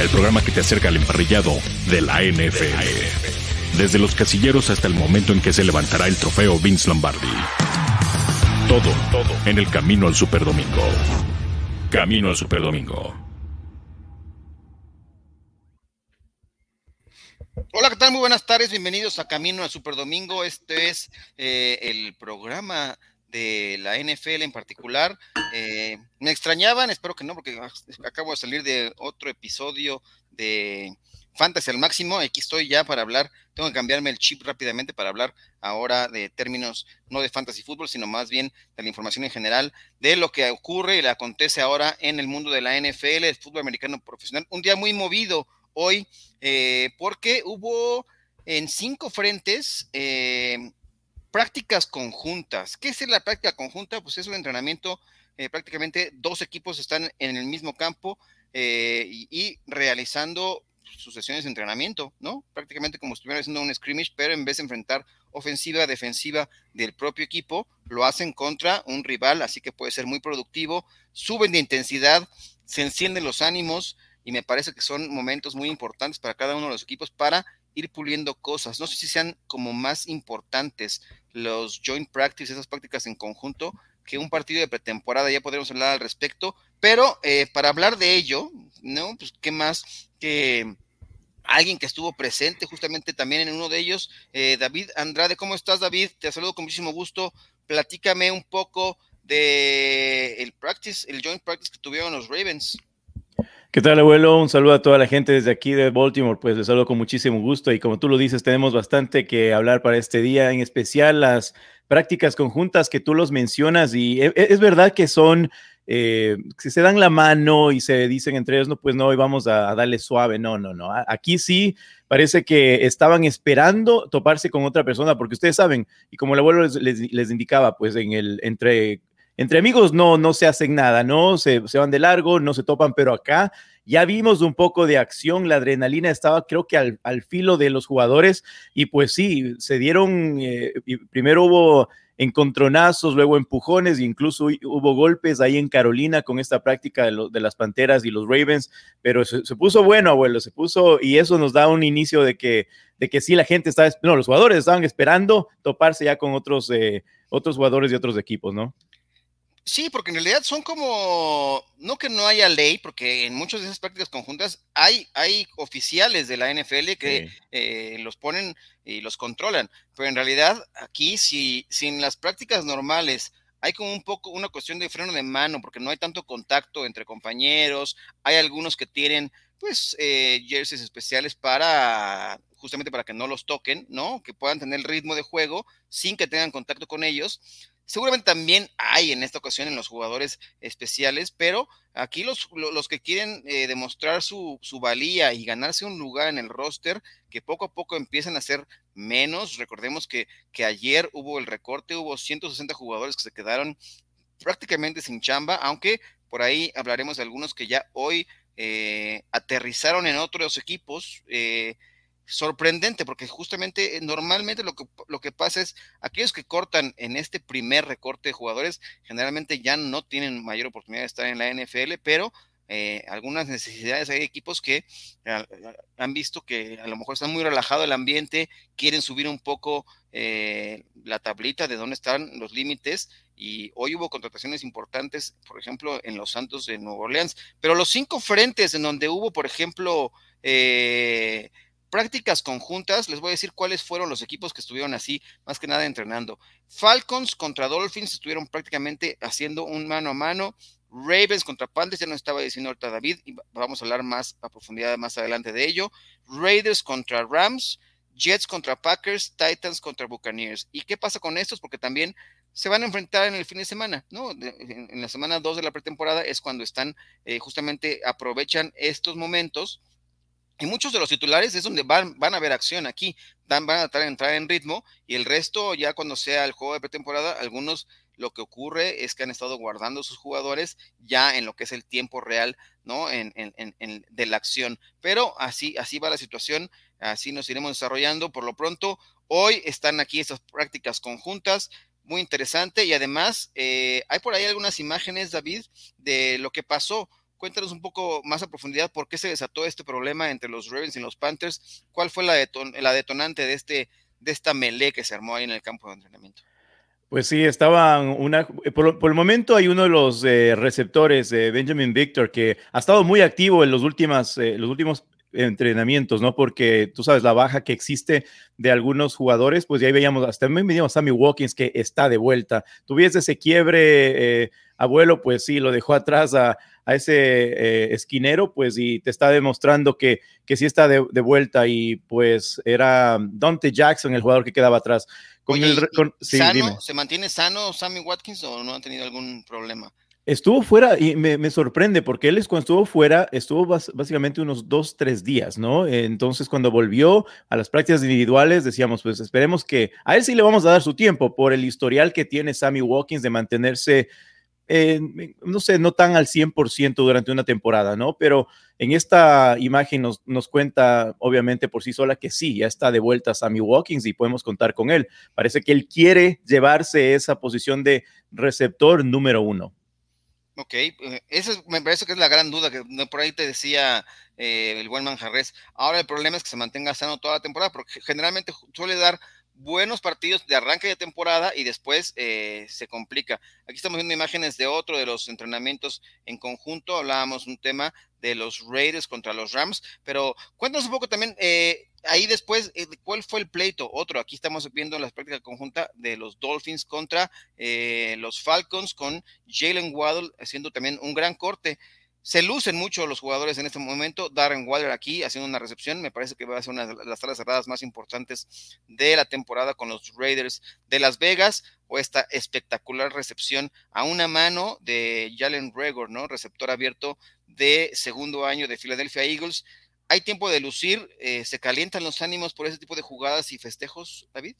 el programa que te acerca al emparrillado de la NFL. Desde los casilleros hasta el momento en que se levantará el trofeo Vince Lombardi. Todo, todo en el camino al Superdomingo. Camino al Superdomingo. Hola, ¿qué tal? Muy buenas tardes, bienvenidos a Camino al Superdomingo. Este es eh, el programa de la NFL en particular. Eh, me extrañaban, espero que no, porque acabo de salir de otro episodio de Fantasy al máximo. Aquí estoy ya para hablar, tengo que cambiarme el chip rápidamente para hablar ahora de términos no de fantasy fútbol, sino más bien de la información en general de lo que ocurre y le acontece ahora en el mundo de la NFL, el fútbol americano profesional. Un día muy movido hoy, eh, porque hubo en cinco frentes eh, prácticas conjuntas. ¿Qué es la práctica conjunta? Pues es un entrenamiento, eh, prácticamente dos equipos están en el mismo campo eh, y, realizando sus sesiones de entrenamiento, ¿no? Prácticamente como si estuvieran haciendo un scrimmage, pero en vez de enfrentar ofensiva, defensiva del propio equipo, lo hacen contra un rival, así que puede ser muy productivo, suben de intensidad, se encienden los ánimos y me parece que son momentos muy importantes para cada uno de los equipos para ir puliendo cosas. No sé si sean como más importantes los joint practice, esas prácticas en conjunto, que un partido de pretemporada, ya podremos hablar al respecto, pero eh, para hablar de ello, ¿no? Pues qué más que alguien que estuvo presente justamente también en uno de ellos, eh, David Andrade, ¿cómo estás David? Te saludo con muchísimo gusto, platícame un poco de el practice, el joint practice que tuvieron los Ravens. ¿Qué tal, abuelo? Un saludo a toda la gente desde aquí de Baltimore. Pues les saludo con muchísimo gusto y como tú lo dices, tenemos bastante que hablar para este día, en especial las prácticas conjuntas que tú los mencionas y e, e, es, verdad que son, eh, que se dan la mano y se dicen entre ellos, no, pues no, hoy vamos a, darle suave. No, no, no. Aquí sí parece que estaban esperando toparse con otra persona porque ustedes saben, y como el abuelo les, les indicaba, pues en el, entre entre amigos no, no se hacen nada, ¿no? Se, van de largo, no se topan, pero acá ya vimos un poco de acción, la adrenalina estaba creo que al, filo de los jugadores y pues sí, se dieron, eh, primero hubo encontronazos, luego empujones e incluso hubo golpes ahí en Carolina con esta práctica de, las Panteras y los Ravens, pero se, puso bueno, abuelo, se puso y eso nos da un inicio de que, de que sí la gente estaba, no, los jugadores estaban esperando toparse ya con otros, eh, otros jugadores de otros equipos, ¿no? Sí, porque en realidad son como, no que no haya ley, porque en muchas de esas prácticas conjuntas hay, hay oficiales de la NFL que eh, los ponen y los controlan, pero en realidad aquí si sin las prácticas normales hay como un poco una cuestión de freno de mano, porque no hay tanto contacto entre compañeros, hay algunos que tienen pues eh, jerseys especiales para justamente para que no los toquen, ¿no? Que puedan tener el ritmo de juego sin que tengan contacto con ellos Seguramente también hay en esta ocasión en los jugadores especiales, pero aquí los, los que quieren eh, demostrar su, su, valía y ganarse un lugar en el roster, que poco a poco empiezan a ser menos. Recordemos que, que ayer hubo el recorte, hubo 160 jugadores que se quedaron prácticamente sin chamba, aunque por ahí hablaremos de algunos que ya hoy eh, aterrizaron en otros equipos. Eh, sorprendente, porque justamente eh, normalmente lo que, lo que pasa es aquellos que cortan en este primer recorte de jugadores generalmente ya no tienen mayor oportunidad de estar en la NFL, pero eh, algunas necesidades, hay equipos que han visto que a lo mejor está muy relajado el ambiente, quieren subir un poco eh, la tablita de dónde están los límites y hoy hubo contrataciones importantes, por ejemplo, en los Santos de Nueva Orleans, pero los cinco frentes en donde hubo, por ejemplo, eh, prácticas conjuntas, les voy a decir cuáles fueron los equipos que estuvieron así, más que nada entrenando. Falcons contra Dolphins estuvieron prácticamente haciendo un mano a mano. Ravens contra Panthers, ya nos estaba diciendo ahorita David, y vamos a hablar más a profundidad más adelante de ello. Raiders contra Rams, Jets contra Packers, Titans contra Buccaneers. ¿Y qué pasa con estos? Porque también se van a enfrentar en el fin de semana, ¿no? en, la semana 2 de la pretemporada es cuando están, eh, justamente aprovechan estos momentos y muchos de los titulares es donde van, van a ver acción aquí, van, a tratar entrar en ritmo y el resto ya cuando sea el juego de pretemporada, algunos lo que ocurre es que han estado guardando sus jugadores ya en lo que es el tiempo real, ¿no? En, en, en, de la acción. Pero así, así va la situación, así nos iremos desarrollando. Por lo pronto, hoy están aquí estas prácticas conjuntas, muy interesante y además eh, hay por ahí algunas imágenes, David, de lo que pasó Cuéntanos un poco más a profundidad por qué se desató este problema entre los Ravens y los Panthers. ¿Cuál fue la, detonante de, este, de esta melee que se armó ahí en el campo de entrenamiento? Pues sí, estaban una. Por, el momento hay uno de los eh, receptores, Benjamin Victor, que ha estado muy activo en los, últimas, eh, los últimos entrenamientos, ¿no? Porque tú sabes, la baja que existe de algunos jugadores, pues ya ahí veíamos, hasta también veíamos a Sammy Watkins que está de vuelta. Tuviese ese quiebre, eh, abuelo, pues sí, lo dejó atrás a, ese esquinero, pues y te está demostrando que, que sí está de, vuelta y pues era Dante Jackson, el jugador que quedaba atrás. ¿Se mantiene sano Sammy Watkins o no ha tenido algún problema? Estuvo fuera y me, sorprende porque él es cuando estuvo fuera, estuvo básicamente unos dos, tres días, ¿no? Entonces cuando volvió a las prácticas individuales decíamos, pues esperemos que a él sí le vamos a dar su tiempo por el historial que tiene Sammy Watkins de mantenerse no sé, no tan al 100% durante una temporada, ¿no? Pero en esta imagen nos, nos, cuenta, obviamente, por sí sola que sí, ya está de vuelta Sammy Watkins y podemos contar con él. Parece que él quiere llevarse esa posición de receptor número uno. Ok, eh, esa me parece que es la gran duda, que por ahí te decía eh, el buen Manjarres. Ahora el problema es que se mantenga sano toda la temporada, porque generalmente suele dar buenos partidos de arranque de temporada y después eh, se complica. Aquí estamos viendo imágenes de otro de los entrenamientos en conjunto. Hablábamos un tema de los Raiders contra los Rams, pero cuéntanos un poco también. Eh, ahí después, eh, ¿cuál fue el pleito? Otro, aquí estamos viendo las prácticas conjunta de los Dolphins contra los Falcons con Jalen Waddle haciendo también un gran corte. Se lucen mucho los jugadores en este momento. Darren Waller aquí haciendo una recepción. Me parece que va a ser una de las salas cerradas más importantes de la temporada con los Raiders de Las Vegas. O esta espectacular recepción a una mano de Jalen Regor, ¿no? Receptor abierto de segundo año de Philadelphia Eagles. ¿Hay tiempo de lucir? Eh, ¿Se calientan los ánimos por ese tipo de jugadas y festejos, David?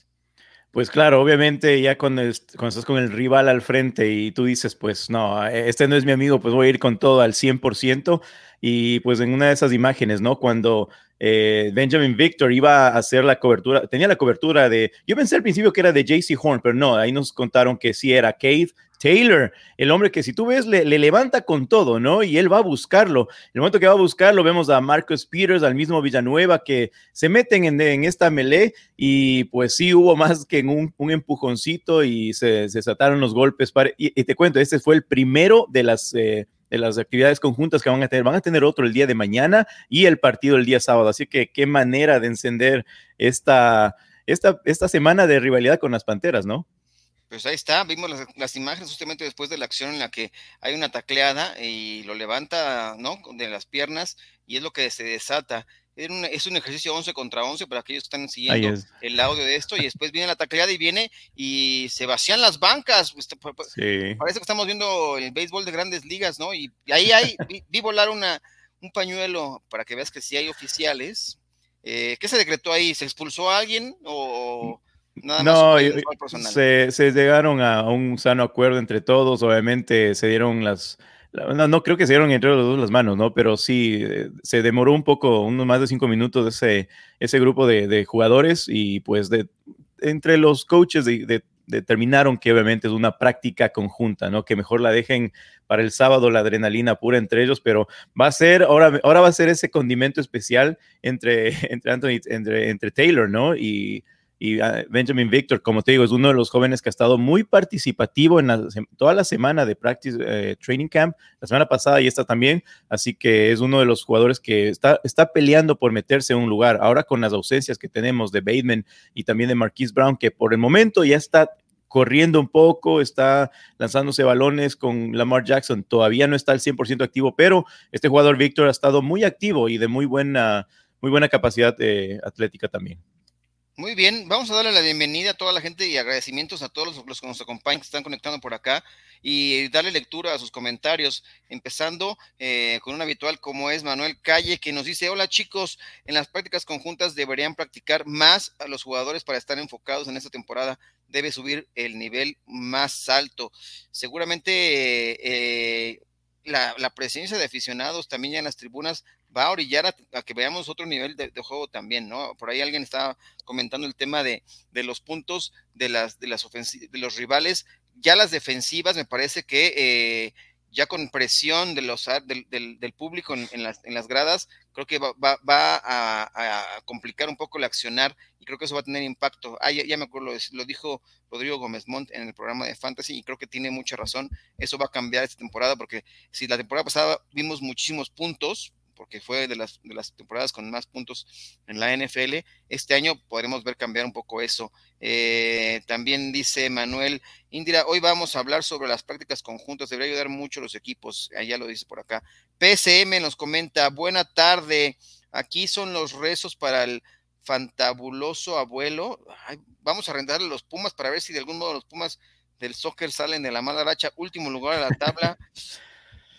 Pues claro, obviamente ya cuando, estás con el rival al frente y tú dices, pues no, este no es mi amigo, pues voy a ir con todo al 100%. Y pues en una de esas imágenes, ¿no? Cuando eh, Benjamin Victor iba a hacer la cobertura, tenía la cobertura de, yo pensé al principio que era de JC Horn, pero no, ahí nos contaron que sí era Keith Taylor, el hombre que si tú ves le, levanta con todo, ¿no? Y él va a buscarlo. El momento que va a buscarlo, vemos a Marcus Peters, al mismo Villanueva, que se meten en, esta melee y pues sí hubo más que un, un empujoncito y se, se los golpes. y, te cuento, este fue el primero de las... Eh, de las actividades conjuntas que van a tener. Van a tener otro el día de mañana y el partido el día sábado. Así que qué manera de encender esta, esta, esta semana de rivalidad con las Panteras, ¿no? Pues ahí está, vimos las, imágenes justamente después de la acción en la que hay una tacleada y lo levanta, ¿no? De las piernas y es lo que se desata. Es un, ejercicio 11 contra 11 para aquellos que están siguiendo el audio de esto y después viene la tacleada y viene y se vacían las bancas. Pues, parece que estamos viendo el béisbol de grandes ligas, ¿no? Y, ahí hay, vi, volar una, un pañuelo para que veas que sí hay oficiales. Eh, ¿Qué se decretó ahí? ¿Se expulsó a alguien o Nada no, se, se, llegaron a un sano acuerdo entre todos, obviamente se dieron las, no, creo que se dieron entre los dos las manos, ¿no? Pero sí, eh, se demoró un poco, unos más de cinco minutos ese, ese grupo de, jugadores y pues de, entre los coaches determinaron que obviamente es una práctica conjunta, ¿no? Que mejor la dejen para el sábado la adrenalina pura entre ellos, pero va a ser, ahora, ahora va a ser ese condimento especial entre, entre Anthony, entre, entre Taylor, ¿no? Y y ah, Benjamin Victor, como te digo, es uno de los jóvenes que ha estado muy participativo en toda la semana de Practice eh, Training Camp, la semana pasada y esta también, así que es uno de los jugadores que está, está peleando por meterse en un lugar. Ahora con las ausencias que tenemos de Bateman y también de Marquise Brown, que por el momento ya está corriendo un poco, está lanzándose balones con Lamar Jackson, todavía no está al 100% activo, pero este jugador Victor ha estado muy activo y de muy buena, muy buena capacidad eh, atlética también. Muy bien, vamos a darle la bienvenida a toda la gente y agradecimientos a todos los, que nos acompañan, que están conectando por acá y darle lectura a sus comentarios, empezando eh, con un habitual como es Manuel Calle, que nos dice, hola chicos, en las prácticas conjuntas deberían practicar más a los jugadores para estar enfocados en esta temporada, debe subir el nivel más alto. Seguramente eh, la, presencia de aficionados también ya en las tribunas va a orillar a, que veamos otro nivel de, juego también, ¿no? Por ahí alguien estaba comentando el tema de, los puntos de las, de las de los rivales, ya las defensivas me parece que eh, ya con presión de los, del, del, público en, las, en, las, gradas, creo que va, va, va a, complicar un poco el accionar y creo que eso va a tener impacto. Ah, ya, me acuerdo, lo, dijo Rodrigo Gómez Montt en el programa de Fantasy y creo que tiene mucha razón. Eso va a cambiar esta temporada porque si la temporada pasada vimos muchísimos puntos, porque fue de las, de las temporadas con más puntos en la NFL. Este año podremos ver cambiar un poco eso. Eh, también dice Manuel Indira, hoy vamos a hablar sobre las prácticas conjuntas, debería ayudar mucho a los equipos, allá lo dice por acá. PSM nos comenta, buena tarde, aquí son los rezos para el fantabuloso abuelo. vamos a rentarle los Pumas para ver si de algún modo los Pumas del soccer salen de la mala racha, último lugar a la tabla.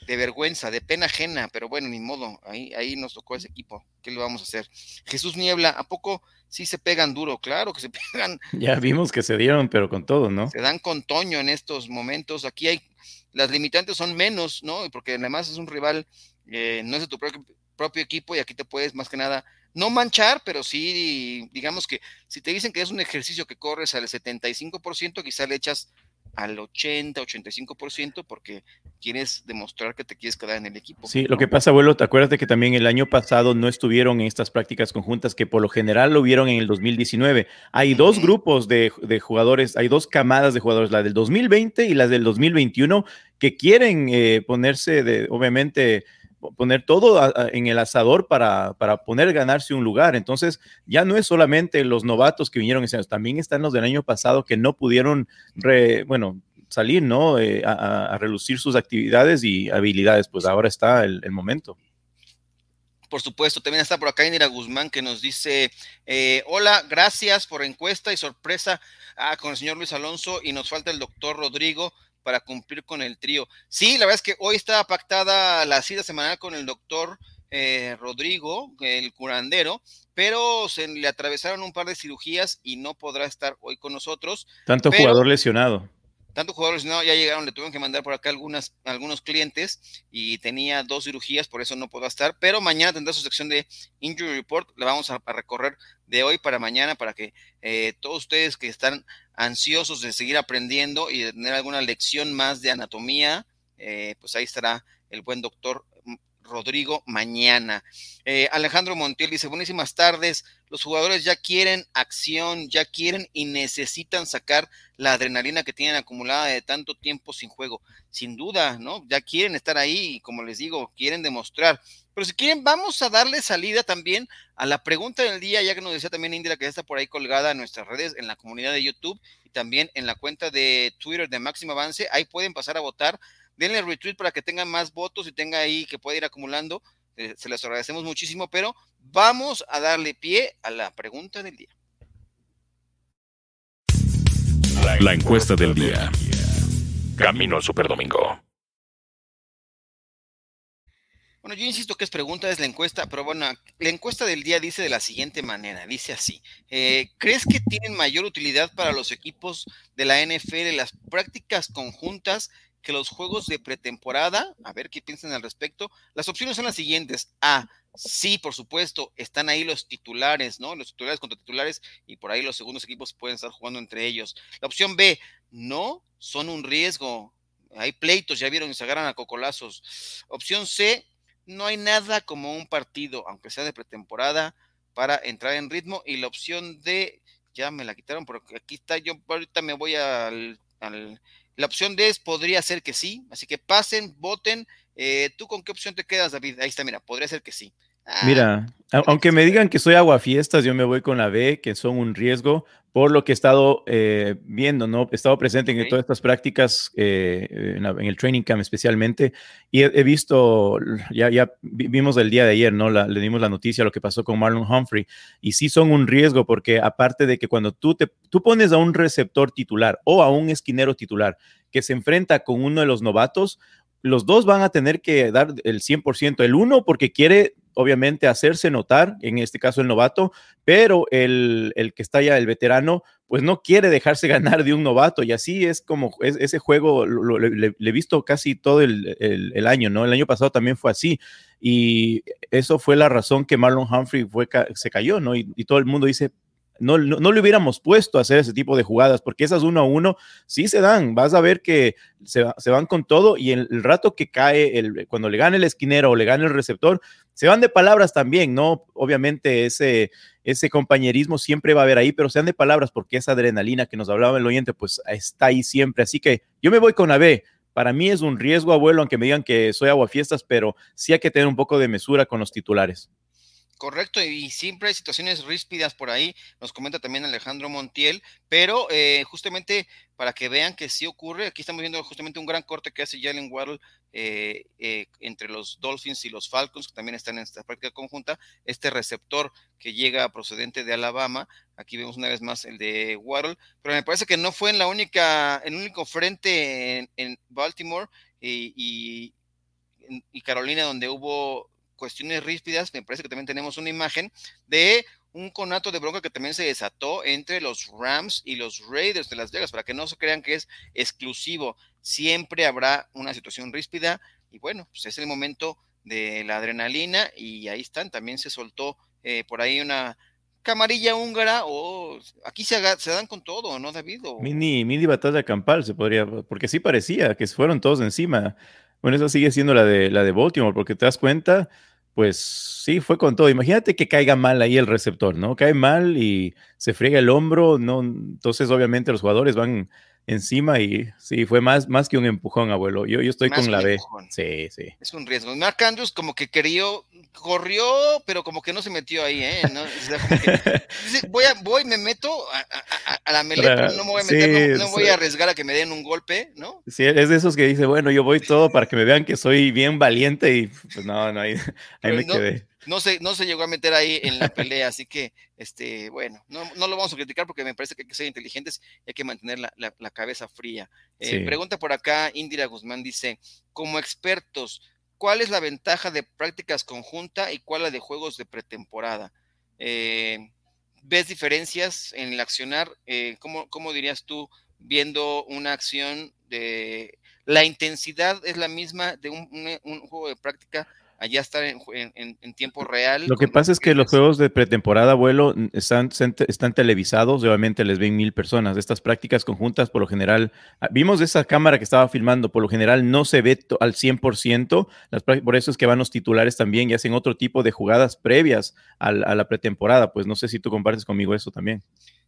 De vergüenza, de pena ajena, pero bueno, ni modo, ahí, ahí nos tocó ese equipo, ¿qué le vamos a hacer? Jesús Niebla, ¿a poco sí se pegan duro? Claro que se pegan. Ya vimos que se dieron, pero con todo, ¿no? Se dan con Toño en estos momentos, aquí hay, las limitantes son menos, ¿no? Porque además es un rival, eh, no es de tu propio, propio equipo y aquí te puedes más que nada no manchar, pero sí, digamos que si te dicen que es un ejercicio que corres al 75%, quizá le echas al 80, 85% porque quieres demostrar que te quieres quedar en el equipo. Sí, lo que pasa, abuelo, te acuerdas que también el año pasado no estuvieron en estas prácticas conjuntas que por lo general lo vieron en el 2019. Hay dos grupos de, jugadores, hay dos camadas de jugadores, la del 2020 y la del 2021, que quieren eh, ponerse de, obviamente, poner todo en el asador para, para poner ganarse un lugar. Entonces, ya no es solamente los novatos que vinieron ese año, también están los del año pasado que no pudieron, bueno, salir, ¿no? Eh, a, relucir sus actividades y habilidades. Pues ahora está el, momento. Por supuesto, también está por acá Indira Guzmán que nos dice, eh, hola, gracias por encuesta y sorpresa ah, con el señor Luis Alonso y nos falta el doctor Rodrigo para cumplir con el trío. Sí, la verdad es que hoy estaba pactada la cita semanal con el doctor eh, Rodrigo, el curandero, pero se le atravesaron un par de cirugías y no podrá estar hoy con nosotros. Tanto jugador lesionado tanto jugadores no, ya llegaron, le tuvieron que mandar por acá algunas, algunos clientes y tenía dos cirugías, por eso no puedo estar, pero mañana tendrá su sección de Injury Report, la vamos a, recorrer de hoy para mañana para que eh, todos ustedes que están ansiosos de seguir aprendiendo y de tener alguna lección más de anatomía, eh, pues ahí estará el buen doctor Rodrigo mañana. Eh, Alejandro Montiel dice, buenísimas tardes, los jugadores ya quieren acción, ya quieren y necesitan sacar la adrenalina que tienen acumulada de tanto tiempo sin juego. Sin duda, ¿no? Ya quieren estar ahí y como les digo, quieren demostrar. Pero si quieren, vamos a darle salida también a la pregunta del día, ya que nos decía también Indira que ya está por ahí colgada en nuestras redes, en la comunidad de YouTube y también en la cuenta de Twitter de Máximo Avance. Ahí pueden pasar a votar denle retweet para que tengan más votos y tenga ahí que pueda ir acumulando. Eh, se les agradecemos muchísimo, pero vamos a darle pie a la pregunta del día. La encuesta del día. Camino al Superdomingo. Bueno, yo insisto que es pregunta, es la encuesta, pero bueno, la encuesta del día dice de la siguiente manera, dice así, eh, ¿crees que tienen mayor utilidad para los equipos de la NFL las prácticas conjuntas que los juegos de pretemporada, a ver qué piensan al respecto. Las opciones son las siguientes. A, sí, por supuesto, están ahí los titulares, ¿no? Los titulares contra titulares y por ahí los segundos equipos pueden estar jugando entre ellos. La opción B, no, son un riesgo. Hay pleitos, ya vieron, se agarran a cocolazos. Opción C, no hay nada como un partido, aunque sea de pretemporada, para entrar en ritmo. Y la opción D, ya me la quitaron, porque aquí está, yo ahorita me voy al la opción D es podría ser que sí, así que pasen, voten. Eh, ¿Tú con qué opción te quedas, David? Ahí está, mira, podría ser que sí. Mira, ah, aunque me digan que soy aguafiestas, yo me voy con la B, que son un riesgo, por lo que he estado eh, viendo, ¿no? He estado presente en todas estas prácticas, eh, en, el training camp especialmente, y he, visto, ya, ya vimos el día de ayer, ¿no? le dimos la noticia lo que pasó con Marlon Humphrey, y sí son un riesgo porque aparte de que cuando tú, te, tú pones a un receptor titular o a un esquinero titular que se enfrenta con uno de los novatos, los dos van a tener que dar el 100%, el uno porque quiere obviamente hacerse notar, en este caso el novato, pero el, que está ya, el veterano, pues no quiere dejarse ganar de un novato y así es como ese juego lo, le, he visto casi todo el, año, ¿no? El año pasado también fue así y eso fue la razón que Marlon Humphrey fue, se cayó, ¿no? Y, todo el mundo dice, no, no, le hubiéramos puesto a hacer ese tipo de jugadas, porque esas uno a uno sí se dan. Vas a ver que se, se van con todo y el, rato que cae, el, cuando le gane el esquinero o le gane el receptor, se van de palabras también, ¿no? Obviamente ese, ese compañerismo siempre va a haber ahí, pero sean de palabras porque esa adrenalina que nos hablaba el oyente, pues está ahí siempre. Así que yo me voy con la B. Para mí es un riesgo, abuelo, aunque me digan que soy aguafiestas, pero sí hay que tener un poco de mesura con los titulares. Correcto, y siempre hay situaciones ríspidas por ahí, nos comenta también Alejandro Montiel, pero eh, justamente para que vean que sí ocurre, aquí estamos viendo justamente un gran corte que hace Jalen Waddle eh, eh, entre los Dolphins y los Falcons, que también están en esta práctica conjunta, este receptor que llega procedente de Alabama, aquí vemos una vez más el de Waddle, pero me parece que no fue en la única, en el único frente en, Baltimore y Carolina donde hubo cuestiones ríspidas, me parece que también tenemos una imagen de un conato de bronca que también se desató entre los Rams y los Raiders de Las Vegas, para que no se crean que es exclusivo. Siempre habrá una situación ríspida y bueno, pues es el momento de la adrenalina y ahí están, también se soltó eh, por ahí una camarilla húngara o aquí se, dan con todo, ¿no, David? Mini, mini batalla campal se podría, porque sí parecía que fueron todos encima. Bueno, esa sigue siendo la de, la de Baltimore, porque te das cuenta, pues sí, fue con todo. Imagínate que caiga mal ahí el receptor, ¿no? Cae mal y se friega el hombro, ¿no? Entonces, obviamente, los jugadores van encima y sí, fue más, más que un empujón, abuelo. Yo, yo estoy con la B. Sí, sí. Es un riesgo. Mark Andrews como que querió, corrió, pero como que no se metió ahí, ¿eh? voy, a, voy, me meto a, la meleta, no me voy a meter, no, voy a arriesgar a que me den un golpe, ¿no? Sí, es de esos que dice, bueno, yo voy todo para que me vean que soy bien valiente y pues no, no, ahí, ahí me quedé no se, no se llegó a meter ahí en la pelea, así que, este, bueno, no, no, lo vamos a criticar porque me parece que hay que ser inteligentes y hay que mantener la, la, cabeza fría. Eh, pregunta por acá, Indira Guzmán dice, como expertos, ¿cuál es la ventaja de prácticas conjunta y cuál la de juegos de pretemporada? Eh, ¿Ves diferencias en el accionar? Eh, ¿cómo, ¿Cómo dirías tú viendo una acción de... La intensidad es la misma de un, un juego de práctica allá estar en, tiempo real. Lo que pasa es que los juegos de pretemporada, abuelo, están, están televisados, obviamente les ven mil personas. Estas prácticas conjuntas, por lo general, ah, vimos esa cámara que estaba filmando, por lo general no se ve al 100%, las, por eso es que van los titulares también y hacen otro tipo de jugadas previas a, a la pretemporada. Pues no sé si tú compartes conmigo eso también.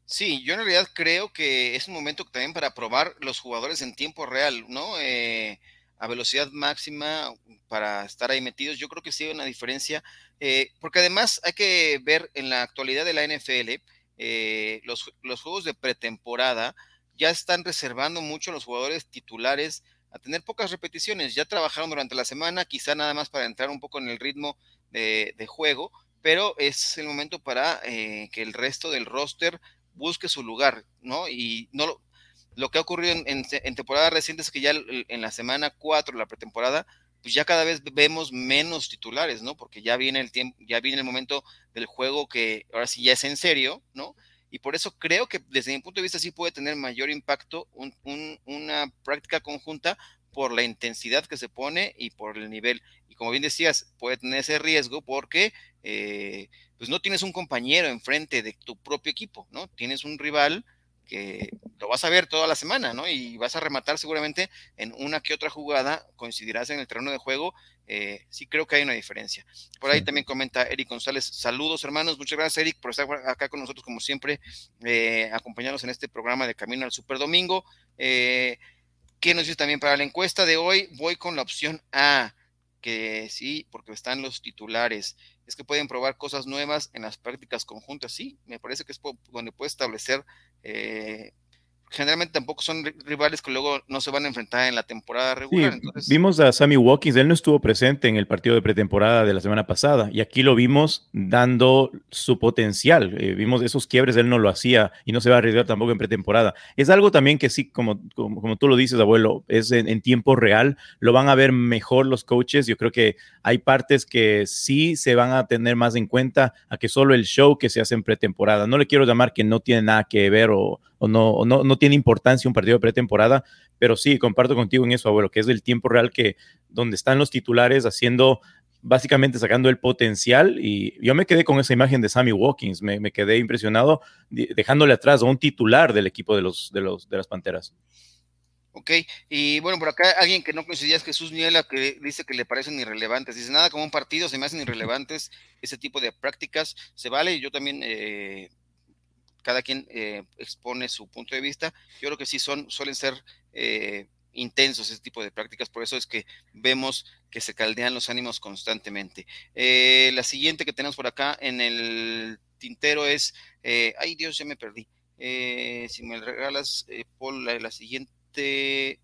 Sí, yo en realidad creo que es un momento también para probar los jugadores en tiempo real, ¿no? Eh, a velocidad máxima para estar ahí metidos. Yo creo que sí hay una diferencia, eh, porque además hay que ver en la actualidad de la NFL, eh, los, los, juegos de pretemporada ya están reservando mucho a los jugadores titulares a tener pocas repeticiones. Ya trabajaron durante la semana, quizá nada más para entrar un poco en el ritmo de, juego, pero es el momento para eh, que el resto del roster busque su lugar, ¿no? Y no lo, que ha ocurrido en, temporadas recientes es que ya en la semana 4, la pretemporada, pues ya cada vez vemos menos titulares, ¿no? Porque ya viene el tiempo, ya viene el momento del juego que ahora sí ya es en serio, ¿no? Y por eso creo que desde mi punto de vista sí puede tener mayor impacto una práctica conjunta por la intensidad que se pone y por el nivel. Y como bien decías, puede tener ese riesgo porque eh, pues no tienes un compañero enfrente de tu propio equipo, ¿no? Tienes un rival que lo vas a ver toda la semana, ¿no? Y vas a rematar seguramente en una que otra jugada, coincidirás en el terreno de juego. Eh, sí creo que hay una diferencia. Por ahí también comenta Eric González, saludos hermanos, muchas gracias Eric por estar acá con nosotros como siempre, eh, acompañarnos en este programa de Camino al Super Domingo. Eh, ¿Qué nos dice también para la encuesta de hoy? Voy con la opción A, que sí, porque están los titulares es que pueden probar cosas nuevas en las prácticas conjuntas. Sí, me parece que es donde puede establecer eh, generalmente tampoco son rivales que luego no se van a enfrentar en la temporada regular. Vimos a Sammy Watkins, él no estuvo presente en el partido de pretemporada de la semana pasada y aquí lo vimos dando su potencial. Eh, vimos esos quiebres, él no lo hacía y no se va a arriesgar tampoco en pretemporada. Es algo también que sí, como, como, tú lo dices, abuelo, es en, tiempo real, lo van a ver mejor los coaches. Yo creo que hay partes que sí se van a tener más en cuenta a que solo el show que se hace en pretemporada. No le quiero llamar que no tiene nada que ver o o no, no, no tiene importancia un partido de pretemporada, pero sí, comparto contigo en eso, abuelo, que es el tiempo real que donde están los titulares haciendo básicamente sacando el potencial y yo me quedé con esa imagen de Sammy Watkins, me, quedé impresionado dejándole atrás a un titular del equipo de, los, de, los, de las Panteras. Ok, y bueno, por acá alguien que no coincidía es Jesús Niela, que dice que le parecen irrelevantes. Dice, nada como un partido, se me hacen irrelevantes ese tipo de prácticas, se vale, y yo también, eh, cada quien eh, expone su punto de vista. Yo creo que sí son, suelen ser eh, intensos ese tipo de prácticas, por eso es que vemos que se caldean los ánimos constantemente. la siguiente que tenemos por acá en el tintero es, ay Dios, ya me perdí. si me regalas, Paul, la siguiente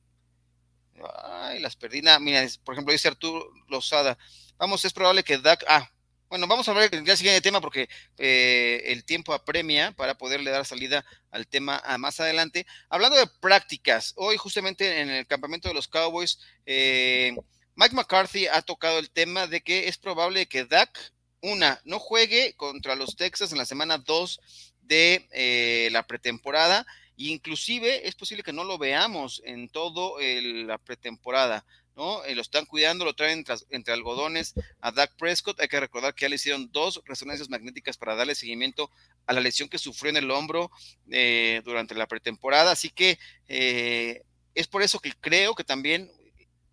ay, las perdí. mira, por ejemplo, dice Arturo Lozada. Vamos, es probable que DAC. Ah, bueno, vamos a hablar del siguiente tema porque eh, el tiempo apremia para poderle dar salida al tema más adelante. Hablando de prácticas, hoy justamente en el campamento de los Cowboys, eh, Mike McCarthy ha tocado el tema de que es probable que Dak, una, no juegue contra los Texas en la semana 2 de eh, la pretemporada Inclusive es posible que no lo veamos en todo la pretemporada, ¿no? Eh, lo están cuidando, lo traen entre, algodones a Dak Prescott. Hay que recordar que ya le hicieron dos resonancias magnéticas para darle seguimiento a la lesión que sufrió en el hombro eh, durante la pretemporada. Así que eh, es por eso que creo que también,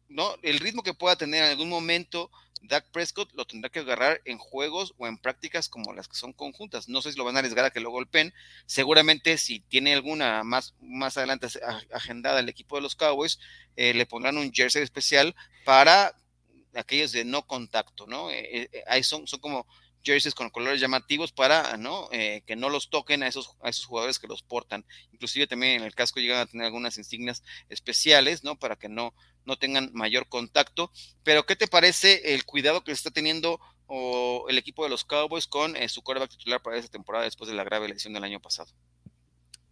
¿no? El ritmo que pueda tener en algún momento Dak Prescott lo tendrá que agarrar en juegos o en prácticas como las que son conjuntas. No sé si lo van a arriesgar a que lo golpeen. Seguramente si tiene alguna más, más adelante agendada el equipo de los Cowboys, eh, le pondrán un jersey especial para aquellos de no contacto, ¿no? Eh, eh, ahí son, son como jerseys con colores llamativos para ¿no? que no los toquen a esos, a esos jugadores que los portan. Inclusive también en el casco llegan a tener algunas insignias especiales, ¿no? Para que no, no tengan mayor contacto. Pero, ¿qué te parece el cuidado que está teniendo el equipo de los Cowboys con eh, su quarterback titular para esta temporada después de la grave lesión del año pasado?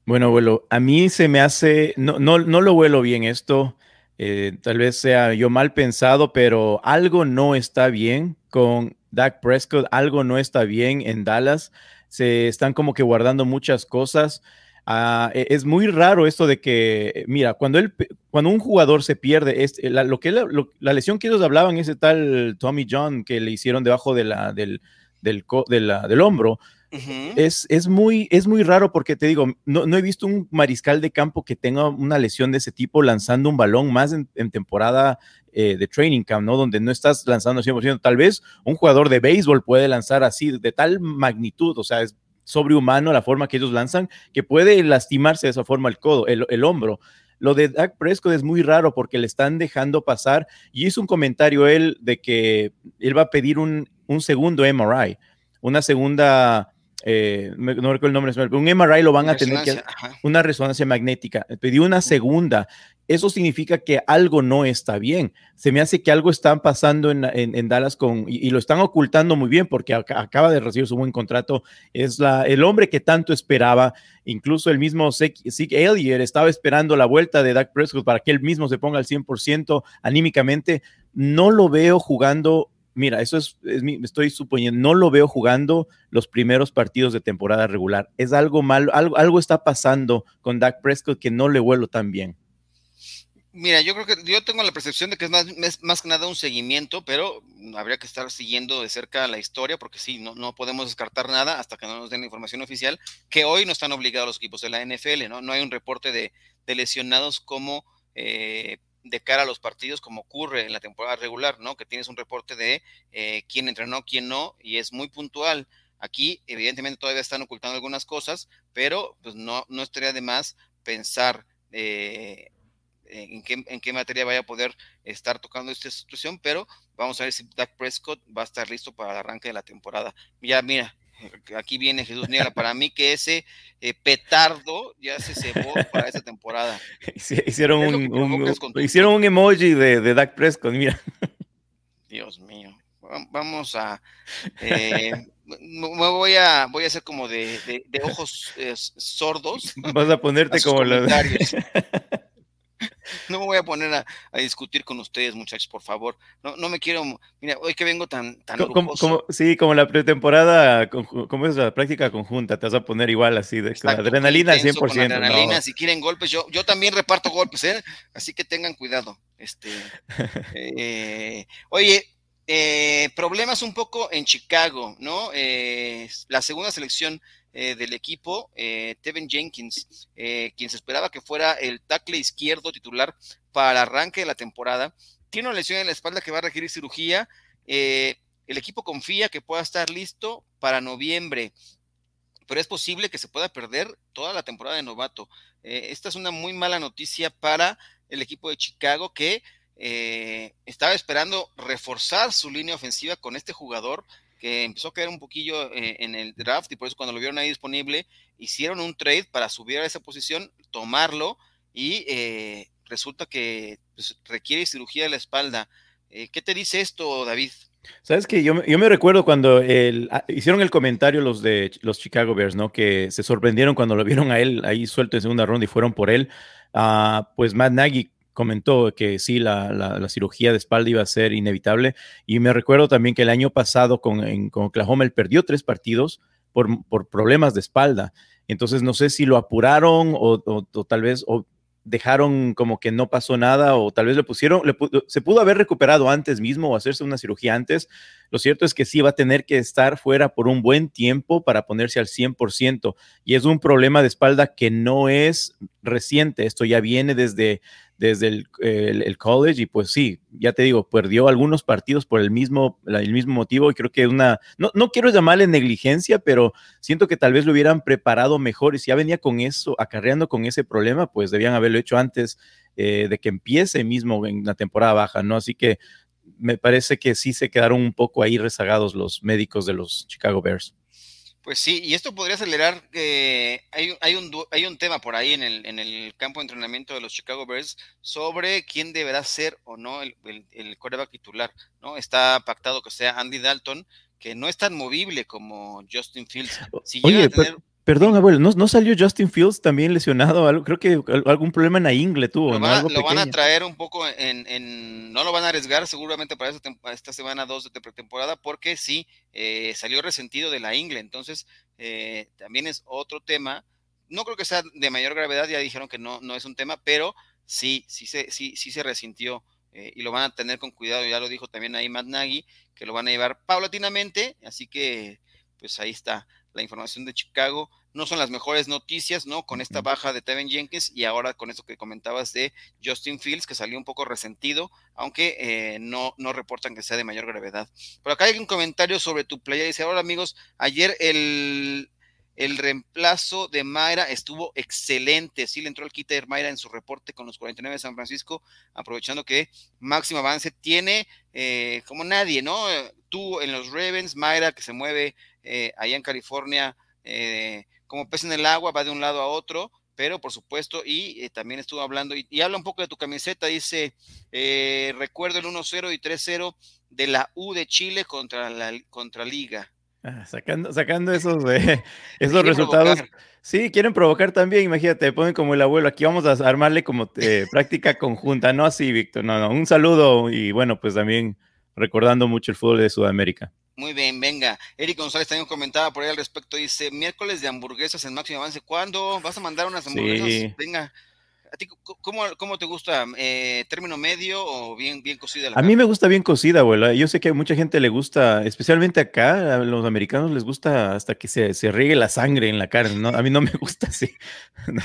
Bueno, abuelo, a mí se me hace, no, no, no lo vuelo bien esto. Eh, tal vez sea yo mal pensado, pero algo no está bien con Dak Prescott, algo no está bien en Dallas. Se están como que guardando muchas cosas. Ah, e, es muy raro esto de que, mira, cuando, él, cuando un jugador se pierde, es, la, lo que la, lesión que ellos hablaban, ese tal Tommy John que le hicieron debajo de la, del, del, del hombro, es, es, muy, es muy raro porque te digo, no, no, he visto un mariscal de campo que tenga una lesión de ese tipo lanzando un balón más en, temporada eh, de training camp, ¿no? Donde no estás lanzando 100%. Tal vez un jugador de béisbol puede lanzar así, de tal magnitud, o sea, es sobrehumano la forma que ellos lanzan, que puede lastimarse de esa forma el codo, el, hombro. Lo de Dak Prescott es muy raro porque le están dejando pasar y hizo un comentario él de que él va a pedir un, un segundo MRI, una segunda eh, no recuerdo el nombre, un MRI lo van a tener que una resonancia magnética. Pidió una segunda. Eso significa que algo no está bien. Se me hace que algo está pasando en, Dallas con, y, lo están ocultando muy bien porque acaba de recibir su buen contrato. Es la, el hombre que tanto esperaba. Incluso el mismo Zeke Elliott estaba esperando la vuelta de Dak Prescott para que él mismo se ponga al 100% anímicamente. No lo veo jugando mira, eso es, estoy suponiendo, no lo veo jugando los primeros partidos de temporada regular. Es algo malo, algo, algo está pasando con Dak Prescott que no le vuelo tan bien. Mira, yo creo que yo tengo la percepción de que es más, más que nada un seguimiento, pero habría que estar siguiendo de cerca la historia, porque sí, no, no podemos descartar nada hasta que no nos den la información oficial, que hoy no están obligados los equipos de la NFL, ¿no? No hay un reporte de, lesionados como eh, de cara a los partidos como ocurre en la temporada regular, ¿no? Que tienes un reporte de eh, quién entrenó, quién no, y es muy puntual. Aquí, evidentemente, todavía están ocultando algunas cosas, pero pues no, no estaría de más pensar eh, en, qué, en qué materia vaya a poder estar tocando esta situación, pero vamos a ver si Dak Prescott va a estar listo para el arranque de la temporada. Ya, mira, aquí viene Jesús Niega, para mí que ese eh, petardo ya se cebó para esa temporada. Hicieron un, hicieron un emoji de, de Dak Prescott, mira. Dios mío. Vamos a, eh, voy a voy a hacer como de, de, ojos eh, sordos. Vas a ponerte como los no me voy a poner a, discutir con ustedes, muchachos, por favor. No, no me quiero. Mira, hoy que vengo tan. tan como, sí, como la pretemporada, como es la práctica conjunta, te vas a poner igual así, de adrenalina al 100%. adrenalina, si quieren golpes, yo, yo también reparto golpes, ¿eh? Así que tengan cuidado. Este, eh, oye, eh, problemas un poco en Chicago, ¿no? Eh, la segunda selección eh, del equipo, Tevin Jenkins, quien se esperaba que fuera el tackle izquierdo titular para el arranque de la temporada, tiene una lesión en la espalda que va a requerir cirugía. el equipo confía que pueda estar listo para noviembre, pero es posible que se pueda perder toda la temporada de novato. esta es una muy mala noticia para el equipo de Chicago que eh, estaba esperando reforzar su línea ofensiva con este jugador que empezó a caer un poquillo eh, en el draft y por eso cuando lo vieron ahí disponible, hicieron un trade para subir a esa posición, tomarlo y eh, resulta que pues, requiere cirugía de la espalda. ¿Qué te dice esto, David? Sabes que yo, yo, me recuerdo cuando el, ah, hicieron el comentario los de los Chicago Bears, ¿no? Que se sorprendieron cuando lo vieron a él ahí suelto en segunda ronda y fueron por él. Uh, pues Matt Nagy comentó que sí, la, cirugía de espalda iba a ser inevitable. Y me recuerdo también que el año pasado con, Oklahoma él perdió tres partidos por, problemas de espalda. Entonces no sé si lo apuraron o, tal vez dejaron como que no pasó nada o tal vez le pusieron, se pudo haber recuperado antes mismo o hacerse una cirugía antes. Lo cierto es que sí va a tener que estar fuera por un buen tiempo para ponerse al 100% y es un problema de espalda que no es reciente, esto ya viene desde desde el, college y pues sí, ya te digo, perdió algunos partidos por el mismo, el mismo motivo y creo que una, no, no quiero llamarle negligencia, pero siento que tal vez lo hubieran preparado mejor y si ya venía con eso, acarreando con ese problema, pues debían haberlo hecho antes eh, de que empiece mismo en la temporada baja, ¿no? Así que me parece que sí se quedaron un poco ahí rezagados los médicos de los Chicago Bears. Pues sí, y esto podría acelerar que hay, hay, un, hay un tema por ahí en el, en el campo de entrenamiento de los Chicago Bears sobre quién deberá ser o no el, el, coreback titular, ¿no? Está pactado que sea Andy Dalton, que no es tan movible como Justin Fields. Si llega a tener Perdón, abuelo, ¿no, salió Justin Fields también lesionado? Creo que algún problema en la ingle tuvo. Lo, van, lo van a traer un poco en, No lo van a arriesgar seguramente para esta, semana 2 de pretemporada, porque sí, eh, salió resentido de la ingle. Entonces, eh, también es otro tema. No creo que sea de mayor gravedad, ya dijeron que no, no es un tema, pero sí, sí se, sí, sí se resintió. Eh, y lo van a tener con cuidado, ya lo dijo también ahí Matt Nagy, que lo van a llevar paulatinamente, así que pues ahí está la información de Chicago no son las mejores noticias, ¿no? Con esta baja de Tevin Jenkins y ahora con esto que comentabas de Justin Fields, que salió un poco resentido, aunque eh, no, no reportan que sea de mayor gravedad. Por acá hay un comentario sobre tu playa. Dice, ahora amigos, ayer el, el reemplazo de Mayra estuvo excelente. Sí le entró el quite Mayra en su reporte con los 49 de San Francisco, aprovechando que máximo avance tiene eh, como nadie, ¿no? Tú en los Ravens, Mayra que se mueve eh, allá en California como pez en el agua, va de un lado a otro, pero por supuesto, y eh, también estuvo hablando, y, habla un poco de tu camiseta, dice, eh, recuerdo el 1-0 y 3-0 de la U de Chile contra la contra Liga. Ah, sacando, sacando esos, esos resultados. Sí, quieren provocar también, imagínate, ponen como el abuelo, aquí vamos a armarle como eh, práctica conjunta, no así, Víctor, no, no, un saludo y bueno, pues también recordando mucho el fútbol de Sudamérica. Muy bien, venga. Eric González también comentaba por ahí al respecto. Dice, miércoles de hamburguesas en máximo avance. ¿Cuándo vas a mandar unas hamburguesas? Venga. ¿A ti cómo, te gusta? Eh, ¿Término medio o bien, bien cocida? a mí me gusta bien cocida, abuela. Yo sé que a mucha gente le gusta, especialmente acá, a los americanos les gusta hasta que se, se riegue la sangre en la carne, ¿no? A mí no me gusta así. No.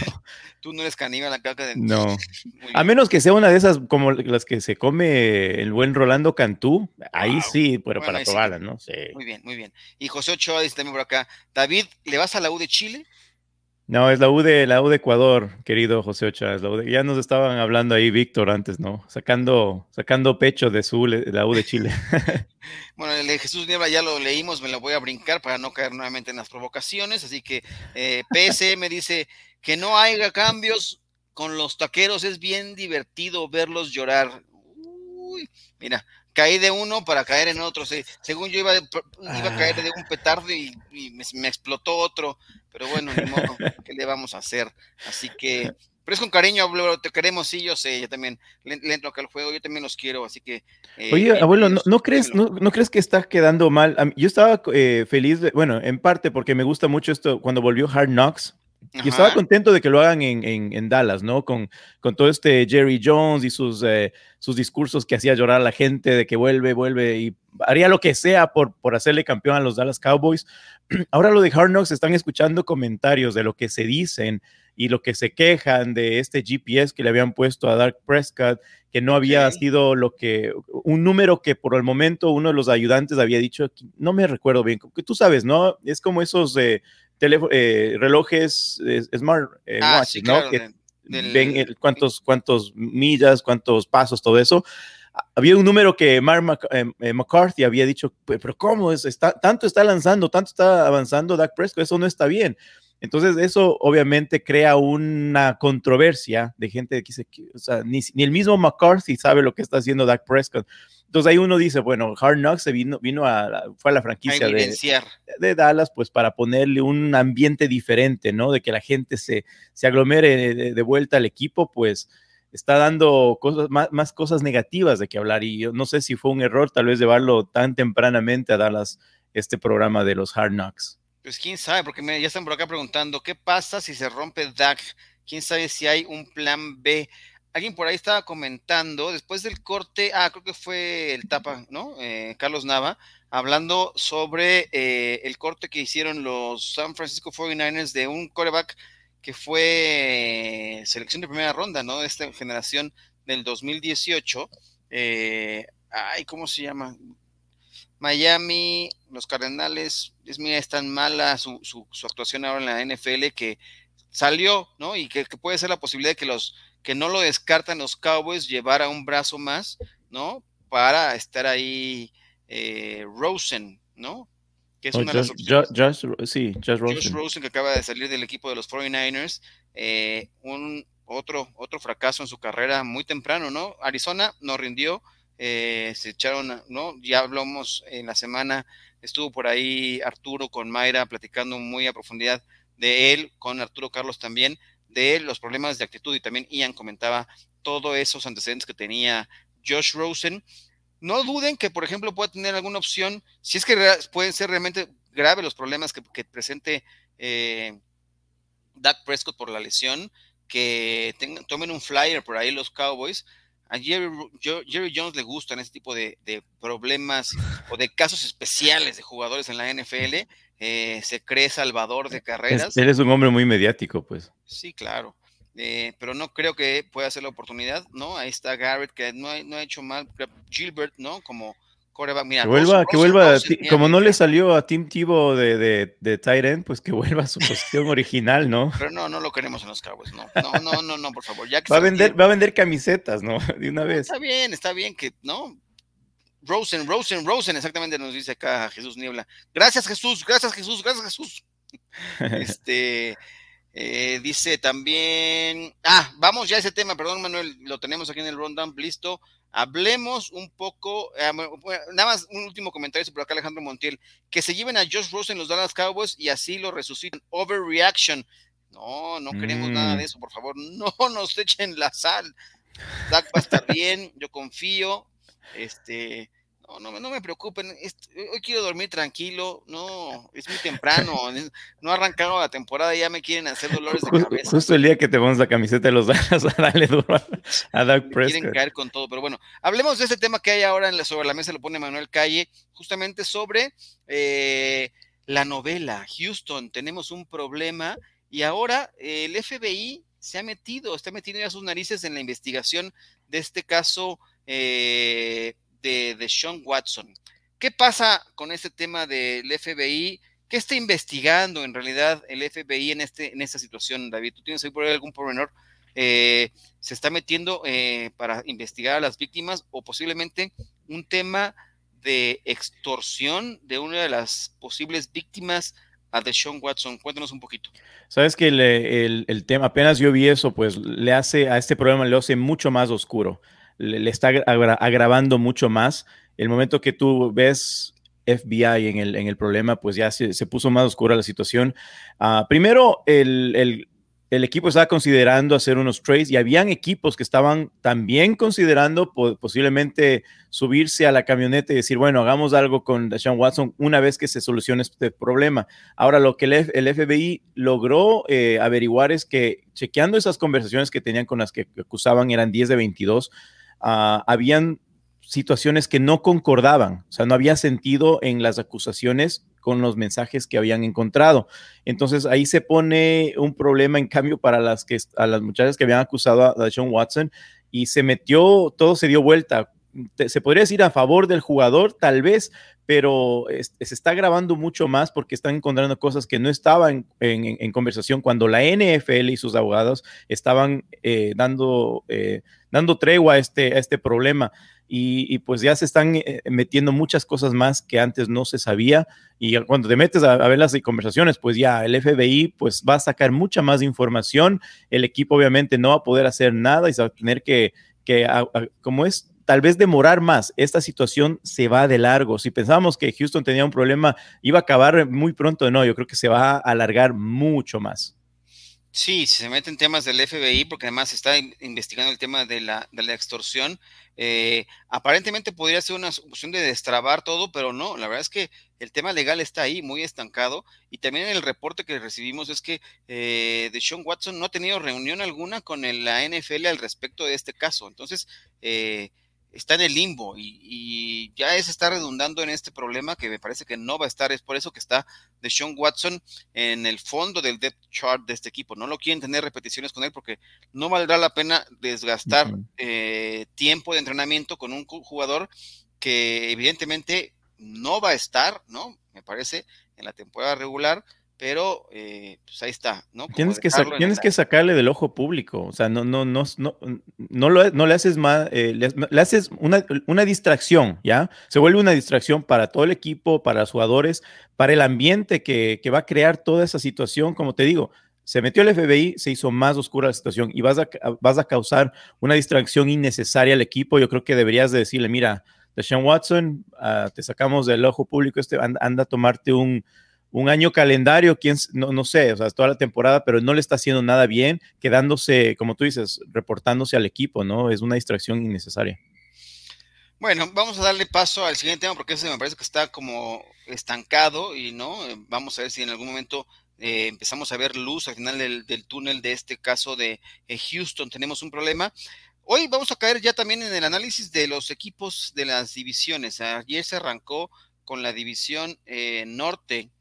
Tú no eres caníbal la caca de... No. a menos que sea una de esas como las que se come el buen Rolando Cantú. Ahí sí, pero para probarla, ¿no? Sí. Muy bien, muy bien. Y José Ochoa dice también por acá, David, ¿le vas a la U de Chile? No, es la U de la U de Ecuador, querido José Ochoa. ya nos estaban hablando ahí, Víctor, antes, ¿no? Sacando, sacando pecho de su la U de Chile. bueno, el de Jesús Niebla ya lo leímos, me lo voy a brincar para no caer nuevamente en las provocaciones. Así que eh, PSM dice que no haya cambios con los taqueros, es bien divertido verlos llorar. Uy, mira, caí de uno para caer en otro. según yo iba, iba a caer de un petardo y, me, explotó otro. Pero bueno, ni modo, ¿qué le vamos a hacer? Así que, pero es con cariño, abuelo, te queremos, sí, yo sé, yo también le, entro acá al juego, yo también los quiero, así que... Eh, Oye, abuelo, ¿no, crees, no, crees que está quedando mal? Yo estaba eh, feliz, bueno, en parte porque me gusta mucho esto, cuando volvió Hard Knocks, y estaba contento de que lo hagan en, Dallas, ¿no? Con, con todo este Jerry Jones y sus, eh, sus discursos que hacía llorar a la gente de que vuelve, vuelve y haría lo que sea por, por hacerle campeón a los Dallas Cowboys. Ahora lo de Hard Knocks están escuchando comentarios de lo que se dicen y lo que se quejan de este GPS que le habían puesto a Dark Prescott, que no había sido lo que, un número que por el momento uno de los ayudantes había dicho, no me recuerdo bien, que tú sabes, ¿no? Es como esos de eh, relojes smart eh, ah, ¿no? que ven cuántos, cuántos millas, cuántos pasos, todo eso. Había un número que Mark eh, McCarthy había dicho, pero ¿cómo es? Está, tanto está lanzando, tanto está avanzando Dak Prescott, eso no está bien. Entonces, eso obviamente crea una controversia de gente que dice, o sea, ni, el mismo McCarthy sabe lo que está haciendo Dak Prescott. Entonces ahí uno dice, bueno, Hard Knocks se vino, vino a, fue a la franquicia de, de, Dallas, pues para ponerle un ambiente diferente, ¿no? De que la gente se, se aglomere de, vuelta al equipo, pues está dando cosas, más, más, cosas negativas de que hablar. Y yo no sé si fue un error tal vez llevarlo tan tempranamente a Dallas este programa de los Hard Knocks. Pues quién sabe, porque ya están por acá preguntando, ¿qué pasa si se rompe DAC? ¿Quién sabe si hay un plan B? Alguien por ahí estaba comentando, después del corte, ah, creo que fue el tapa, ¿no? Eh, Carlos Nava, hablando sobre eh, el corte que hicieron los San Francisco 49ers de un coreback que fue selección de primera ronda, ¿no? De esta generación del 2018. Eh, ay, ¿cómo se llama? Miami, los Cardenales, es mira, es tan mala su, su, actuación ahora en la NFL que salió, ¿no? Y que, puede ser la posibilidad de que los que no lo descartan los Cowboys llevara un brazo más, ¿no? Para estar ahí eh, Rosen, ¿no? Que es oh, una de las Josh, sí, Josh Rosen. Rosen. que acaba de salir del equipo de los 49ers, eh, un otro, otro fracaso en su carrera muy temprano, ¿no? Arizona no rindió, eh, se echaron, ¿no? Ya hablamos en la semana, estuvo por ahí Arturo con Mayra platicando muy a profundidad de él, con Arturo Carlos también, de los problemas de actitud y también Ian comentaba todos esos antecedentes que tenía Josh Rosen. No duden que, por ejemplo, pueda tener alguna opción, si es que pueden ser realmente graves los problemas que, presente eh, Doug Prescott por la lesión, que tomen un flyer por ahí los Cowboys, a Jerry, Jones le gustan este tipo de, problemas o de casos especiales de jugadores en la NFL. Eh, se cree salvador de carreras. él es un hombre muy mediático, pues. Sí, claro. Eh, pero no creo que pueda ser la oportunidad, ¿no? Ahí está Garrett, que no ha, no ha hecho mal. Gilbert, ¿no? Como que vuelva, que vuelva como no le salió a Tim Tebow de, de, de pues que vuelva a su posición original, ¿no? Pero no, no lo queremos en los Cowboys, no. No, no, no, no por favor. va, a vender, va a vender camisetas, ¿no? De una vez. Está bien, está bien que, ¿no? Rosen, Rosen, Rosen, exactamente nos dice acá Jesús Niebla. Gracias, Jesús, gracias, Jesús, gracias, Jesús. este. Eh, dice también, ah, vamos ya a ese tema, perdón Manuel, lo tenemos aquí en el rundown, listo. Hablemos un poco, eh, nada más un último comentario sobre acá Alejandro Montiel, que se lleven a Josh Rosen los Dallas Cowboys y así lo resucitan. Overreaction. No, no queremos nada de mm. eso, por favor, no nos echen la sal. Dak va a estar bien, yo confío. Este, no, no, me preocupen, hoy quiero dormir tranquilo, no, es muy temprano, no ha arrancado la temporada, ya me quieren hacer dolores de cabeza. Justo el día que te pones la camiseta de los Dallas, a darle duro a, Doug Prescott. Quieren caer con todo, pero bueno, hablemos de este tema que hay ahora en la, sobre la mesa, lo pone Manuel Calle, justamente sobre eh, la novela Houston, tenemos un problema y ahora el FBI se ha metido, está metiendo ya sus narices en la investigación de este caso eh, de, Sean Watson. ¿Qué pasa con este tema del FBI? ¿Qué está investigando en realidad el FBI en, este, en esta situación, David? ¿Tú tienes ahí por ahí algún pormenor? Eh, ¿Se está metiendo eh, para investigar a las víctimas o posiblemente un tema de extorsión de una de las posibles víctimas a Sean Watson? Cuéntanos un poquito. Sabes que el, el, tema, apenas yo vi eso, pues le hace a este problema, le hace mucho más oscuro le, está agravando mucho más. El momento que tú ves FBI en el, en el problema, pues ya se, puso más oscura la situación. Ah, primero, el, el equipo estaba considerando hacer unos trades y habían equipos que estaban también considerando posiblemente subirse a la camioneta y decir, bueno, hagamos algo con Deshaun Watson una vez que se solucione este problema. Ahora, lo que el, FBI logró eh, averiguar es que chequeando esas conversaciones que tenían con las que acusaban, eran 10 de 22, ah, habían situaciones que no concordaban, o sea, no había sentido en las acusaciones con los mensajes que habían encontrado. Entonces ahí se pone un problema en cambio para las que a las muchachas que habían acusado a, Sean Watson y se metió, todo se dio vuelta. Se podría decir a favor del jugador, tal vez, pero se está grabando mucho más porque están encontrando cosas que no estaban en, conversación cuando la NFL y sus abogados estaban eh, dando, eh, dando tregua a este, a este problema. Y, pues ya se están eh, metiendo muchas cosas más que antes no se sabía. Y cuando te metes a, ver las conversaciones, pues ya el FBI pues va a sacar mucha más información, el equipo obviamente no va a poder hacer nada y se va a tener que, que como es tal vez demorar más. Esta situación se va de largo. Si pensábamos que Houston tenía un problema, iba a acabar muy pronto, no, yo creo que se va a alargar mucho más. Sí, se meten temas del FBI, porque además está investigando el tema de la, de la extorsión. Eh, aparentemente podría ser una opción de destrabar todo, pero no, la verdad es que el tema legal está ahí muy estancado. Y también el reporte que recibimos es que eh, Deshaun Watson no ha tenido reunión alguna con la NFL al respecto de este caso. Entonces, eh, está en el limbo y, ya es está redundando en este problema que me parece que no va a estar. Es por eso que está Deshaun Watson en el fondo del depth chart de este equipo. No lo quieren tener repeticiones con él porque no valdrá la pena desgastar eh, tiempo de entrenamiento con un jugador que evidentemente no va a estar, ¿no? Me parece, en la temporada regular pero eh, pues ahí está, ¿no? tienes que, tienes que sacarle del ojo público, o sea, no, no, no, no, no, lo, no le haces más, eh, le, haces una, una, distracción, ¿ya? Se vuelve una distracción para todo el equipo, para los jugadores, para el ambiente que, que va a crear toda esa situación, como te digo, se metió el FBI, se hizo más oscura la situación y vas a, vas a causar una distracción innecesaria al equipo. Yo creo que deberías de decirle, mira, Deshaun Watson, ah, te sacamos del ojo público, este, anda a tomarte un, un año calendario, quién, no, no sé, o sea, toda la temporada, pero no le está haciendo nada bien, quedándose, como tú dices, reportándose al equipo, ¿no? Es una distracción innecesaria. Bueno, vamos a darle paso al siguiente tema porque ese me parece que está como estancado y no, vamos a ver si en algún momento eh, empezamos a ver luz al final del, túnel de este caso de eh, Houston. Tenemos un problema. Hoy vamos a caer ya también en el análisis de los equipos de las divisiones. Ayer se arrancó con la división eh, norte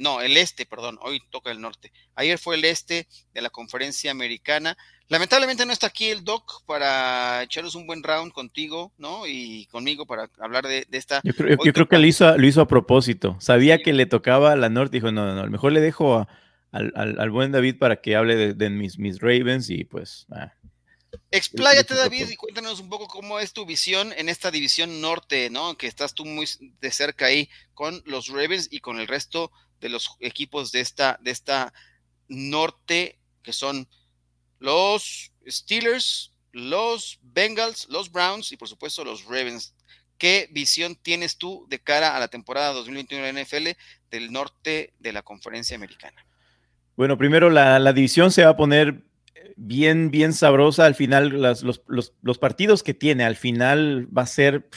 no, el este, perdón, hoy toca el norte. Ayer fue el este de la conferencia americana. Lamentablemente no está aquí el Doc para echaros un buen round contigo, ¿no? Y conmigo para hablar de, esta. Yo creo, que lo hizo, lo hizo a propósito. Sabía que le tocaba a la norte, dijo, no, no, no, a lo mejor le dejo al, buen David para que hable de, mis, mis Ravens y pues... Ah. Expláyate, David, y cuéntanos un poco cómo es tu visión en esta división norte, ¿no? Que estás tú muy de cerca ahí con los Ravens y con el resto de los equipos de esta, de esta norte, que son los Steelers, los Bengals, los Browns y por supuesto los Ravens. ¿Qué visión tienes tú de cara a la temporada 2021 de la NFL del norte de la conferencia americana? Bueno, primero la, la división se va a poner bien, bien sabrosa. Al final, los, partidos que tiene, al final va a ser,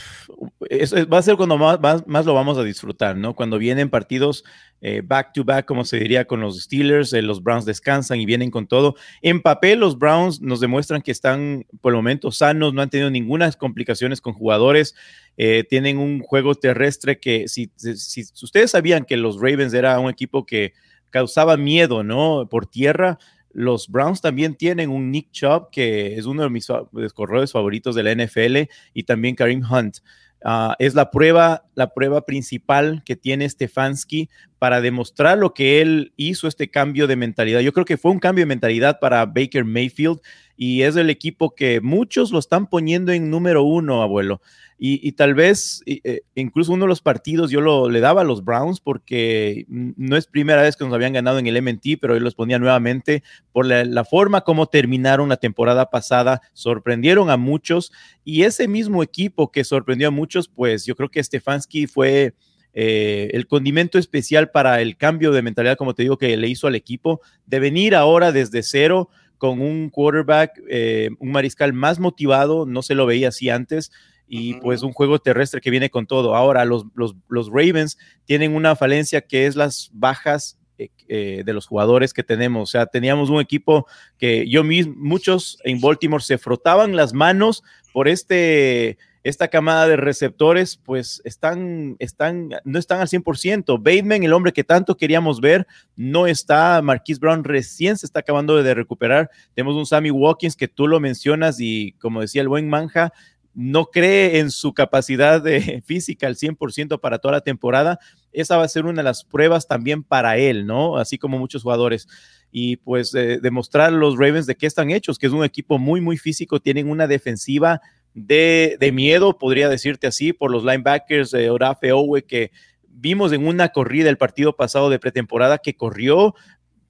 va a ser cuando más, más, lo vamos a disfrutar, ¿no? Cuando vienen partidos eh, back to back, como se diría, con los Steelers, eh, los Browns descansan y vienen con todo. En papel, los Browns nos demuestran que están por el momento sanos, no han tenido ninguna complicaciones con jugadores. Eh, tienen un juego terrestre que si, si ustedes sabían que los Ravens era un equipo que causaba miedo, ¿no? Por tierra, los Browns también tienen un Nick Chubb, que es uno de mis corredores favoritos de la NFL, y también Karim Hunt. Ah, es la prueba, la prueba principal que tiene Stefanski para demostrar lo que él hizo, este cambio de mentalidad. Yo creo que fue un cambio de mentalidad para Baker Mayfield y es el equipo que muchos lo están poniendo en número uno, abuelo. Y, tal vez eh, incluso uno de los partidos yo lo, le daba a los Browns porque no es primera vez que nos habían ganado en el MT, pero yo los ponía nuevamente por la, forma como terminaron la temporada pasada, sorprendieron a muchos y ese mismo equipo que sorprendió a muchos, pues yo creo que Stefanski fue eh, el condimento especial para el cambio de mentalidad, como te digo, que le hizo al equipo, de venir ahora desde cero con un quarterback, eh, un mariscal más motivado, no se lo veía así antes, y pues un juego terrestre que viene con todo. Ahora los, los, los Ravens tienen una falencia que es las bajas eh, eh, de los jugadores que tenemos. O sea, teníamos un equipo que yo mismo, muchos en Baltimore se frotaban las manos por este, esta camada de receptores, pues están, están, no están al 100%. Bateman, el hombre que tanto queríamos ver, no está. Marquise Brown recién se está acabando de recuperar. Tenemos un Sammy Watkins que tú lo mencionas y como decía el buen Manja, no cree en su capacidad de física al 100% para toda la temporada, esa va a ser una de las pruebas también para él, ¿no? Así como muchos jugadores. Y pues demostrar los Ravens de qué están hechos, que es un equipo muy, muy físico, tienen una defensiva de, miedo, podría decirte así, por los linebackers de Orafe Owe, que vimos en una corrida el partido pasado de pretemporada que corrió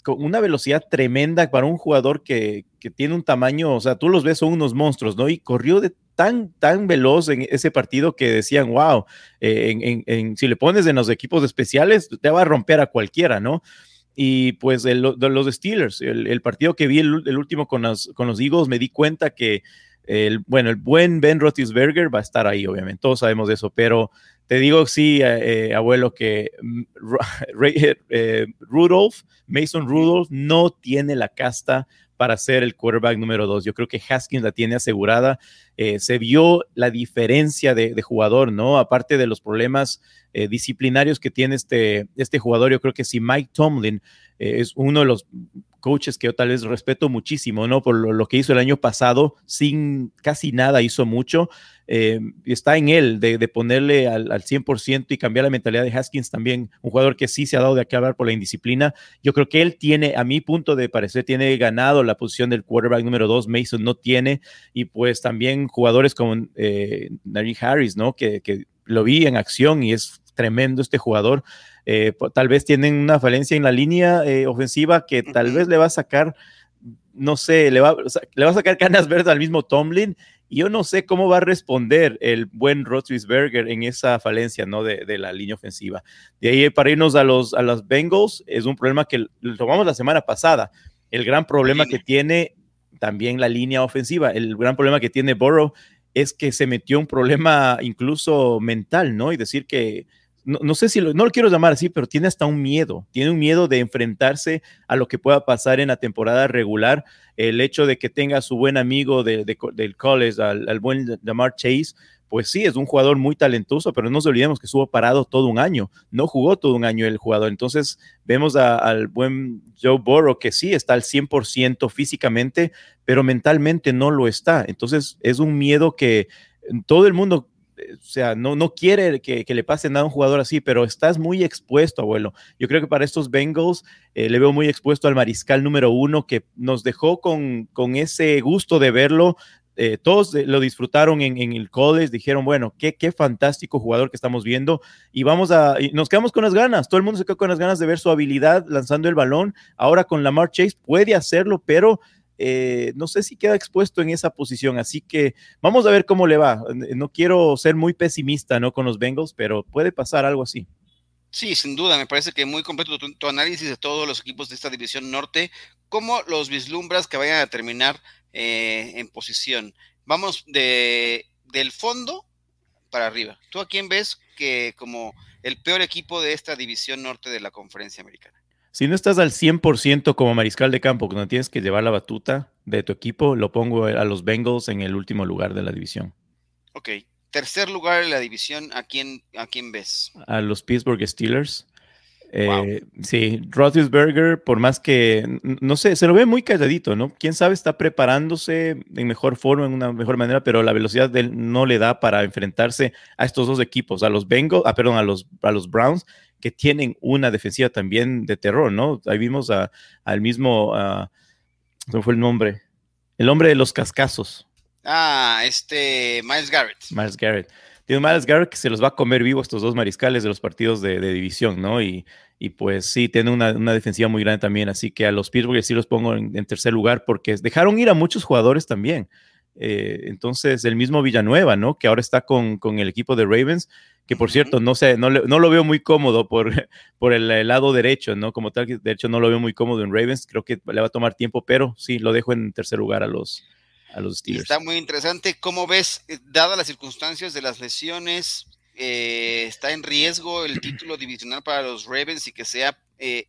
con una velocidad tremenda para un jugador que, que tiene un tamaño, o sea, tú los ves, son unos monstruos, ¿no? Y corrió de tan, tan veloz en ese partido que decían, wow, eh, en, si le pones en los equipos especiales, te va a romper a cualquiera, ¿no? Y pues de los Steelers, el, partido que vi, el, último con los, con los Eagles, me di cuenta que, el, bueno, el buen Ben Roethlisberger va a estar ahí, obviamente, todos sabemos de eso, pero te digo, sí, eh, abuelo, que mm, eh, Rudolph, Mason Rudolph, no tiene la casta para ser el quarterback número dos. Yo creo que Haskins la tiene asegurada. Eh, se vio la diferencia de, jugador, ¿no? Aparte de los problemas eh, disciplinarios que tiene este, este jugador, yo creo que si Mike Tomlin eh, es uno de los coaches que yo tal vez respeto muchísimo, ¿no? Por lo, que hizo el año pasado, sin casi nada hizo mucho. Eh, está en él de, ponerle al, al, 100% y cambiar la mentalidad de Haskins también, un jugador que sí se ha dado de aquí hablar por la indisciplina. Yo creo que él tiene, a mi punto de parecer, tiene ganado la posición del quarterback número dos, Mason no tiene, y pues también jugadores como eh, Harris, ¿no? Que, que lo vi en acción y es tremendo este jugador. Eh, tal vez tienen una falencia en la línea eh, ofensiva que tal vez le va a sacar, no sé, le va, le va a sacar canas verdes al mismo Tomlin. Y yo no sé cómo va a responder el buen Roethlisberger en esa falencia ¿no? de, la línea ofensiva. De ahí para irnos a los, a los Bengals, es un problema que tomamos la semana pasada. El gran problema que tiene también la línea ofensiva, el gran problema que tiene Burrow es que se metió un problema incluso mental, ¿no? Y decir que no, sé si lo, no lo quiero llamar así, pero tiene hasta un miedo, tiene un miedo de enfrentarse a lo que pueda pasar en la temporada regular, el hecho de que tenga a su buen amigo del college, al, buen Lamar Chase, pues sí, es un jugador muy talentoso, pero no nos olvidemos que estuvo parado todo un año, no jugó todo un año el jugador. Entonces vemos al buen Joe Burrow que sí está al 100% físicamente, pero mentalmente no lo está. Entonces es un miedo que todo el mundo o sea, no, no quiere que, le pase nada a un jugador así, pero estás muy expuesto, abuelo. Yo creo que para estos Bengals eh, le veo muy expuesto al mariscal número uno que nos dejó con, con ese gusto de verlo. Eh, todos lo disfrutaron en, el college, dijeron, bueno, qué, qué fantástico jugador que estamos viendo y vamos a, y nos quedamos con las ganas, todo el mundo se quedó con las ganas de ver su habilidad lanzando el balón, ahora con Lamar Chase puede hacerlo, pero eh, no sé si queda expuesto en esa posición, así que vamos a ver cómo le va. No quiero ser muy pesimista ¿no? con los Bengals, pero puede pasar algo así. Sí, sin duda, me parece que muy completo tu, análisis de todos los equipos de esta división norte. ¿Cómo los vislumbras que vayan a terminar eh, en posición? Vamos de, del fondo para arriba. ¿Tú a quién ves que como el peor equipo de esta división norte de la conferencia americana? Si no estás al 100% como mariscal de campo, cuando tienes que llevar la batuta de tu equipo, lo pongo a los Bengals en el último lugar de la división. Ok. Tercer lugar de la división, ¿a quién, a quién ves? A los Pittsburgh Steelers. Eh, sí, Roethlisberger, por más que, no sé, se lo ve muy calladito, ¿no? Quién sabe, está preparándose en mejor forma, en una mejor manera, pero la velocidad de él no le da para enfrentarse a estos dos equipos, a los Bengals, ah, perdón, a los, a los Browns que tienen una defensiva también de terror, ¿no? Ahí vimos al mismo, ¿cómo fue el nombre? El hombre de los cascazos. Ah, este, Miles Garrett. Miles Garrett. Tiene Miles Garrett que se los va a comer vivo estos dos mariscales de los partidos de, división, ¿no? Y, y, pues sí, tiene una, defensiva muy grande también, así que a los Pittsburgh sí los pongo en, tercer lugar porque dejaron ir a muchos jugadores también. Eh, entonces, el mismo Villanueva, ¿no? Que ahora está con, el equipo de Ravens, que por cierto, no sé, no, no, lo veo muy cómodo por, por el, lado derecho, ¿no? Como tal, de hecho no lo veo muy cómodo en Ravens, creo que le va a tomar tiempo, pero sí, lo dejo en tercer lugar a los, a los Steelers. Está muy interesante, ¿cómo ves, eh, dadas las circunstancias de las lesiones, eh, está en riesgo el título divisional para los Ravens y que sea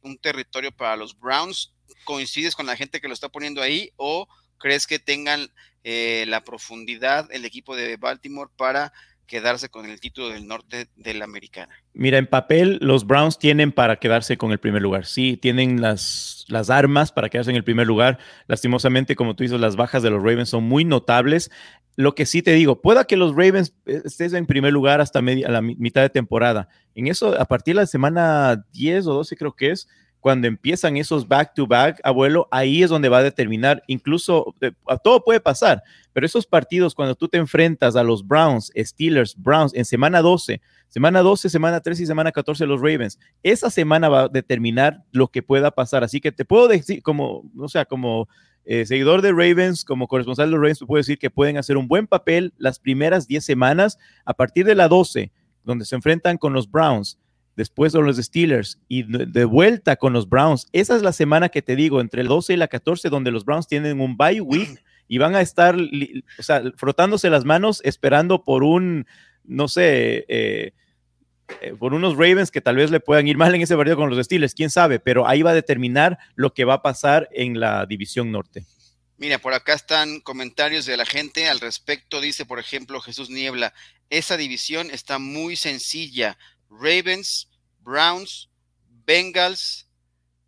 un territorio para los Browns? ¿Coincides con la gente que lo está poniendo ahí o crees que tengan eh, la profundidad el equipo de Baltimore para quedarse con el título del norte de la americana. Mira, en papel los Browns tienen para quedarse con el primer lugar. Sí, tienen las, las armas para quedarse en el primer lugar. Lastimosamente, como tú dices, las bajas de los Ravens son muy notables. Lo que sí te digo, pueda que los Ravens eh, estés en primer lugar hasta media, la mitad de temporada. En eso, a partir de la semana 10 o 12 creo que es, cuando empiezan esos back-to-back, abuelo, ahí es donde va a determinar, incluso eh, todo puede pasar, pero esos partidos cuando tú te enfrentas a los Browns, Steelers, Browns en semana 12, semana 12, semana 13 y semana 14 los Ravens, esa semana va a determinar lo que pueda pasar. Así que te puedo decir, como, o sea, como eh, seguidor de Ravens, como corresponsal de los Ravens, te puedo decir que pueden hacer un buen papel las primeras 10 semanas a partir de la 12, donde se enfrentan con los Browns después son los Steelers y de vuelta con los Browns. Esa es la semana que te digo, entre el 12 y la 14, donde los Browns tienen un bye week y van a estar, o sea, frotándose las manos esperando por un, no sé, eh, eh, por unos Ravens que tal vez le puedan ir mal en ese partido con los Steelers, quién sabe, pero ahí va a determinar lo que va a pasar en la división norte. Mira, por acá están comentarios de la gente al respecto. Dice, por ejemplo, Jesús Niebla, esa división está muy sencilla. Ravens, Browns, Bengals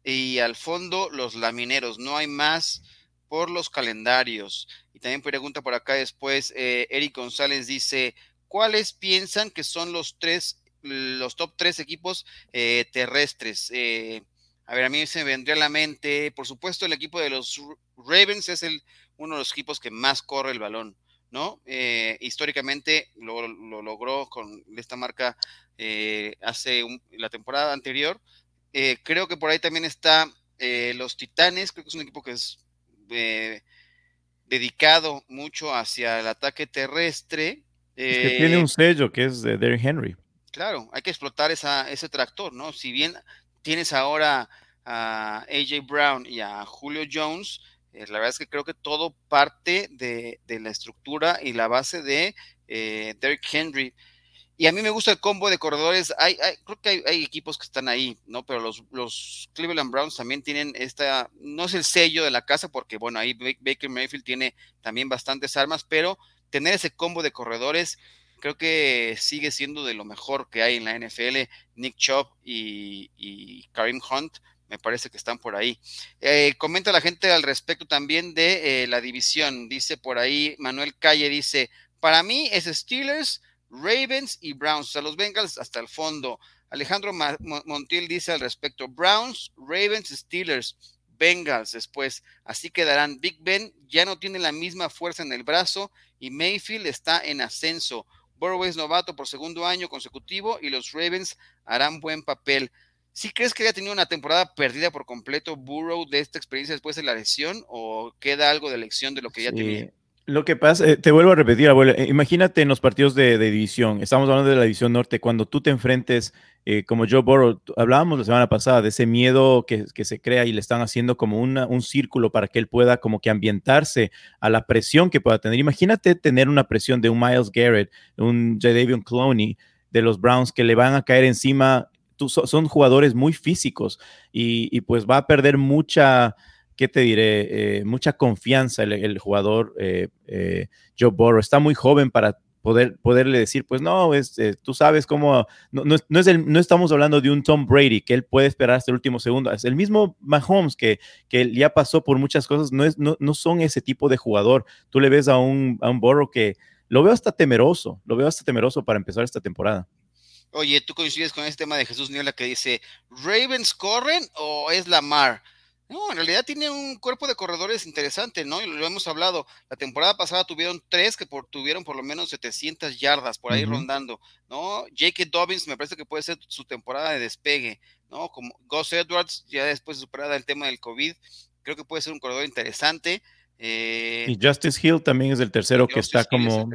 y al fondo los Lamineros. No hay más por los calendarios. Y también pregunta por acá después, eh, Eric González dice, ¿cuáles piensan que son los tres, los top tres equipos eh, terrestres? Eh, a ver, a mí se me vendría a la mente, por supuesto, el equipo de los Ravens es el, uno de los equipos que más corre el balón. ¿No? Eh, históricamente lo, logró con esta marca eh, hace la temporada anterior. Eh, creo que por ahí también está los Titanes, creo que es un equipo que es dedicado mucho hacia el ataque terrestre. que tiene un sello que es de Derrick Henry. Claro, hay que explotar esa, ese tractor, ¿no? Si bien tienes ahora a AJ Brown y a Julio Jones, eh, la verdad es que creo que todo parte de, la estructura y la base de eh, Derrick Henry. Y a mí me gusta el combo de corredores. Hay, creo que hay, equipos que están ahí, ¿no? Pero los, los, Cleveland Browns también tienen esta, no es el sello de la casa, porque bueno, ahí Baker Mayfield tiene también bastantes armas, pero tener ese combo de corredores creo que sigue siendo de lo mejor que hay en la NFL. Nick Chubb y, y Karim Hunt me parece que están por ahí. Eh, comenta la gente al respecto también de eh, la división. Dice por ahí, Manuel Calle dice, para mí es Steelers, Ravens y Browns, a los Bengals hasta el fondo. Alejandro Montiel dice al respecto, Browns, Ravens, Steelers, Bengals después. Así quedarán. Big Ben ya no tiene la misma fuerza en el brazo y Mayfield está en ascenso. Burrow es novato por segundo año consecutivo y los Ravens harán buen papel. ¿Sí crees que haya tenido una temporada perdida por completo Burrow de esta experiencia después de la lesión o queda algo de lección de lo que ya tenía? Lo que pasa, eh, te vuelvo a repetir, abuelo, eh, imagínate en los partidos de, división, estamos hablando de la división norte, cuando tú te enfrentes eh, como Joe Burrow, hablábamos la semana pasada de ese miedo que, se crea y le están haciendo como un círculo para que él pueda como que ambientarse a la presión que pueda tener. Imagínate tener una presión de un Miles Garrett, un Jadavion Clowney de los Browns que le van a caer encima son jugadores muy físicos y, pues va a perder mucha, ¿qué te diré? Eh, mucha confianza el, jugador eh, eh, Joe Burrow. Está muy joven para poder, poderle decir, pues no, es, tú sabes cómo, no, no, es el, no estamos hablando de un Tom Brady que él puede esperar hasta el último segundo. Es el mismo Mahomes que, que ya pasó por muchas cosas, no, es, no, no son ese tipo de jugador. Tú le ves a un, a un Burrow que lo veo hasta temeroso, lo veo hasta temeroso para empezar esta temporada. Oye, ¿tú coincides con este tema de Jesús Niebla que dice, ¿Ravens corren o es Lamar? No, en realidad tiene un cuerpo de corredores interesante, ¿no? Lo hemos hablado. La temporada pasada tuvieron tres que tuvieron por lo menos 700 yardas por ahí rondando, ¿no? J.K. Dobbins me parece que puede ser su temporada de despegue, ¿no? Como Gus Edwards, ya después de superada el tema del COVID, creo que puede ser un corredor interesante. Eh, y Justice Hill también es el tercero que está como...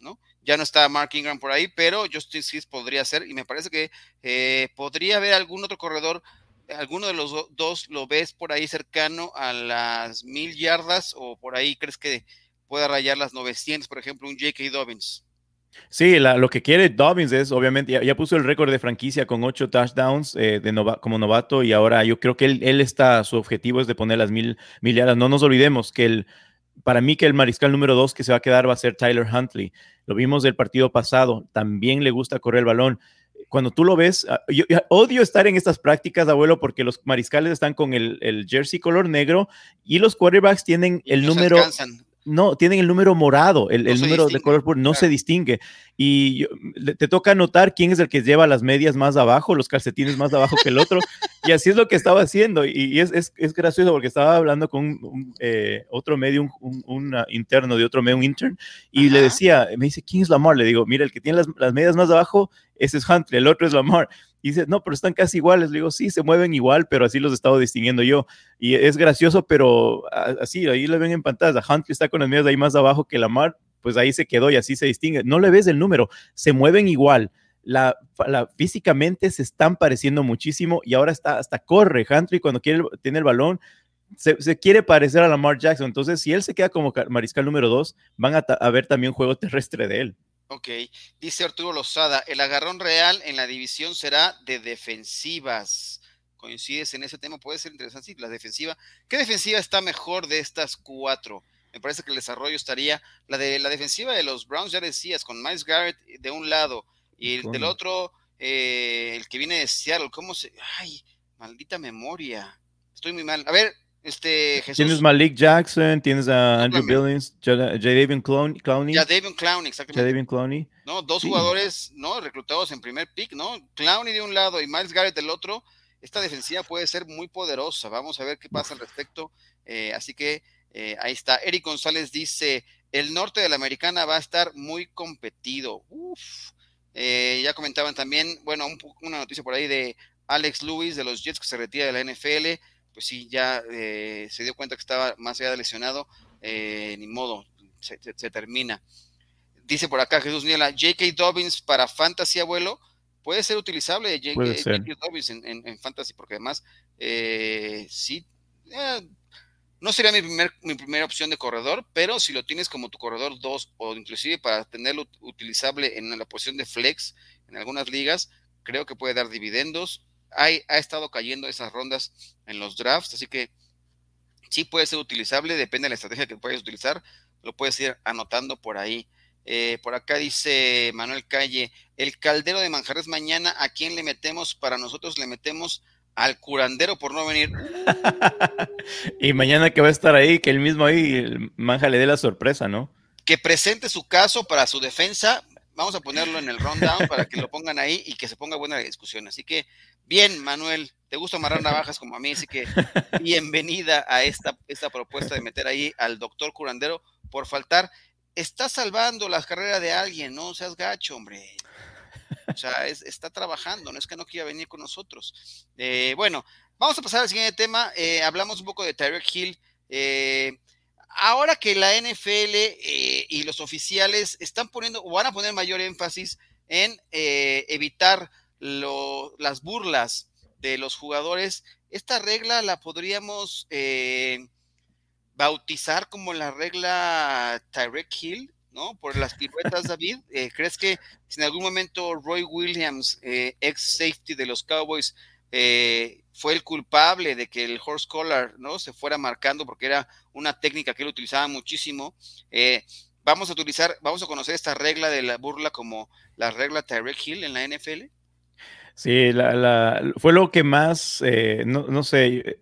¿no? Ya no está Mark Ingram por ahí, pero Justice Hill podría ser, y me parece que eh, podría haber algún otro corredor, alguno de los dos lo ves por ahí cercano a las mil yardas o por ahí crees que pueda rayar las 900, por ejemplo, un J.K. Dobbins. Sí, lo que quiere Dobbins es, obviamente, ya, puso el récord de franquicia con ocho touchdowns eh, de como novato y ahora yo creo que él, está, su objetivo es de poner las mil, mil yardas. No nos olvidemos que el, para mí que el mariscal número dos que se va a quedar va a ser Tyler Huntley. Lo vimos del partido pasado, también le gusta correr el balón. Cuando tú lo ves, ah, yo, odio estar en estas prácticas, abuelo, porque los mariscales están con el, jersey color negro y los quarterbacks tienen el número no, tienen el número morado, el, número de color puro, no se distingue. Y te toca notar quién es el que lleva las medias más abajo, los calcetines más abajo que el otro. y así es lo que estaba haciendo. Y, es, es, gracioso porque estaba hablando con un, eh, otro medio, un, interno de otro medio, un intern, y le decía, me dice, ¿quién es Lamar? Le digo, mira, el que tiene las, las medias más abajo, ese es Huntley, el otro es Lamar. Y dice, no, pero están casi iguales. Le digo, sí, se mueven igual, pero así los he estado distinguiendo yo. Y es gracioso, pero así, ahí le ven en pantalla. Huntley está con las medias ahí más abajo que Lamar, pues ahí se quedó y así se distingue. No le ves el número, se mueven igual. La, físicamente se están pareciendo muchísimo y ahora está, hasta corre. Huntley cuando quiere, tiene el balón, se, quiere parecer a Lamar Jackson. Entonces, si él se queda como mariscal número dos, van a, a ver también juego terrestre de él. Ok, dice Arturo Lozada, el agarrón real en la división será de defensivas. ¿Coincides en ese tema? Puede ser interesante. Sí, la defensiva. ¿Qué defensiva está mejor de estas cuatro? Me parece que el desarrollo estaría. La de la defensiva de los Browns, ya decías, con Miles Garrett de un lado y el del otro, eh, el que viene de Seattle. ¿Cómo se.? ¡Ay! Maldita memoria. Estoy muy mal. A ver, este, Tienes Malik Jackson, tienes a Andrew Billings, Jadavion Clowney. Jadavion Clowney, exactamente. Jadavion Clowney. No, dos jugadores, ¿no? Reclutados en primer pick, ¿no? Clowney de un lado y Miles Garrett del otro. Esta defensiva puede ser muy poderosa. Vamos a ver qué pasa al respecto. Eh, así que eh, ahí está. Eric González dice: el norte de la americana va a estar muy competido. Uf. Eh, ya comentaban también, bueno, una noticia por ahí de Alex Lewis de los Jets que se retira de la NFL pues sí, ya eh, se dio cuenta que estaba más allá de lesionado, eh, ni modo, se, termina. Dice por acá Jesús Niela, J.K. Dobbins para Fantasy, abuelo, puede ser utilizable J.K. Dobbins en, Fantasy, porque además, eh, sí, no sería mi, primer, mi primera opción de corredor, pero si lo tienes como tu corredor 2 o inclusive para tenerlo utilizable en la posición de flex en algunas ligas, creo que puede dar dividendos ha estado cayendo esas rondas en los drafts, así que sí puede ser utilizable, depende de la estrategia que puedas utilizar, lo puedes ir anotando por ahí. Eh, por acá dice Manuel Calle, el caldero de manjares mañana, ¿a quién le metemos? Para nosotros le metemos al curandero por no venir. y mañana que va a estar ahí, que él mismo ahí, Manja le dé la sorpresa, ¿no? Que presente su caso para su defensa. Vamos a ponerlo en el rundown para que lo pongan ahí y que se ponga buena la discusión. Así que Bien, Manuel, te gusta amarrar navajas como a mí, así que bienvenida a esta, esta propuesta de meter ahí al doctor curandero por faltar. Está salvando la carrera de alguien, no seas gacho, hombre. O sea, está trabajando, no es que no quiera venir con nosotros. Eh, bueno, vamos a pasar al siguiente tema. Eh, hablamos un poco de Tyreek Hill. Eh, ahora que la NFL y los oficiales están poniendo o van a poner mayor énfasis en evitar las burlas de los jugadores, esta regla la podríamos bautizar como la regla Tyrek Hill, ¿no? Por las piruetas, David. Eh, ¿Crees que si en algún momento Roy Williams, eh, ex safety de los Cowboys, fue el culpable de que el horse collar, ¿no? Se fuera marcando porque era una técnica que él utilizaba muchísimo. vamos a utilizar, vamos a conocer esta regla de la burla como la regla Tyrek Hill en la NFL. Sí, la, fue lo que más, eh, no, sé,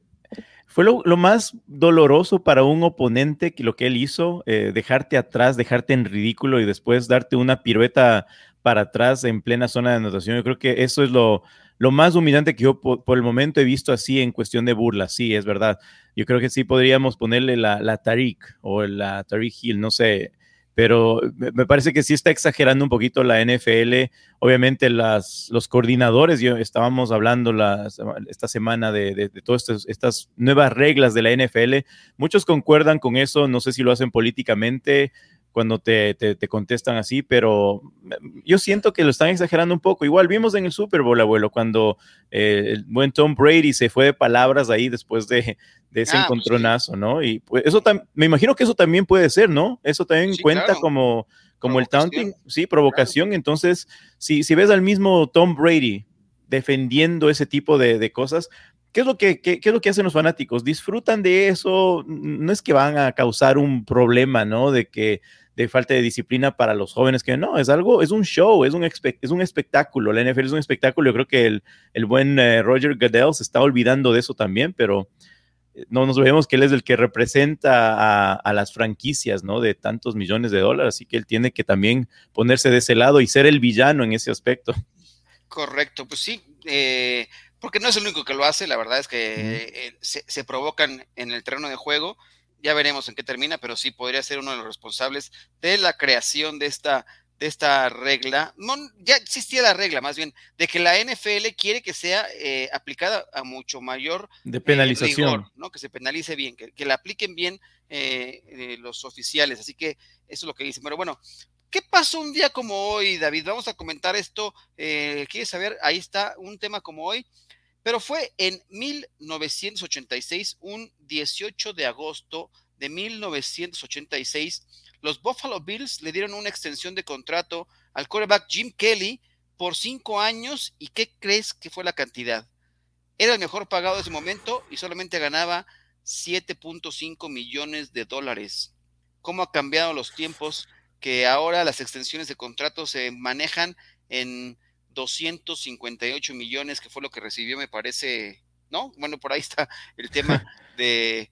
fue lo, más doloroso para un oponente que lo que él hizo, eh, dejarte atrás, dejarte en ridículo y después darte una pirueta para atrás en plena zona de anotación. Yo creo que eso es lo, lo más humillante que yo por, el momento he visto así en cuestión de burla. Sí, es verdad. Yo creo que sí podríamos ponerle la, la Tariq o la Tariq Hill, no sé pero me parece que sí está exagerando un poquito la NFL. Obviamente las, los coordinadores, yo estábamos hablando esta semana de, de, todas estas, nuevas reglas de la NFL, muchos concuerdan con eso, no sé si lo hacen políticamente cuando te, te, contestan así, pero yo siento que lo están exagerando un poco. Igual vimos en el Super Bowl, abuelo, cuando eh, el buen Tom Brady se fue de palabras ahí después de, de ese ah, pues encontronazo, ¿no? Y pues eso me imagino que eso también puede ser, ¿no? Eso también cuenta como, como el taunting, sí, provocación. Entonces, si, si ves al mismo Tom Brady defendiendo ese tipo de, de cosas, ¿Qué es, lo que, qué, es lo que hacen los fanáticos? ¿Disfrutan de eso? No es que van a causar un problema, ¿no? De que de falta de disciplina para los jóvenes, que no, es algo, es un show, es un, es un espectáculo. La NFL es un espectáculo. Yo creo que el, el buen eh, Roger Goodell se está olvidando de eso también, pero no nos vemos que él es el que representa a, las franquicias, ¿no? De tantos millones de dólares, así que él tiene que también ponerse de ese lado y ser el villano en ese aspecto. Correcto, pues sí, eh, porque no es el único que lo hace, la verdad es que eh, se, provocan en el terreno de juego, ya veremos en qué termina, pero sí podría ser uno de los responsables de la creación de esta de esta regla, no, ya existía la regla más bien, de que la NFL quiere que sea eh, aplicada a mucho mayor de eh, penalización, ¿no? que se penalice bien, que, que la apliquen bien eh, los oficiales, así que eso es lo que dicen. Pero bueno, ¿qué pasó un día como hoy, David? Vamos a comentar esto, ¿quieres saber? Ahí está un tema como hoy, pero fue en 1986, un 18 de agosto de 1986, los Buffalo Bills le dieron una extensión de contrato al quarterback Jim Kelly por cinco años. ¿Y qué crees que fue la cantidad? Era el mejor pagado de ese momento y solamente ganaba 7.5 millones de dólares. ¿Cómo ha cambiado los tiempos? Que ahora las extensiones de contrato se manejan en 258 millones, que fue lo que recibió, me parece, ¿no? Bueno, por ahí está el tema de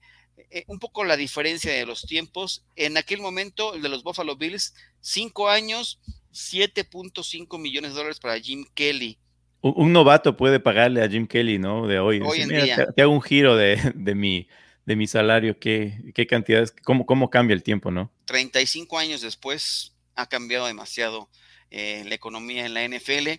eh, un poco la diferencia de los tiempos. En aquel momento, el de los Buffalo Bills, cinco años, 7.5 millones de dólares para Jim Kelly. Un, novato puede pagarle a Jim Kelly, ¿no? De hoy. Hoy en día. Te, hago un giro de, de, mi, de mi salario. ¿Qué, qué cantidades? Cómo, ¿Cómo cambia el tiempo, no? 35 años después ha cambiado demasiado eh, la economía en la NFL.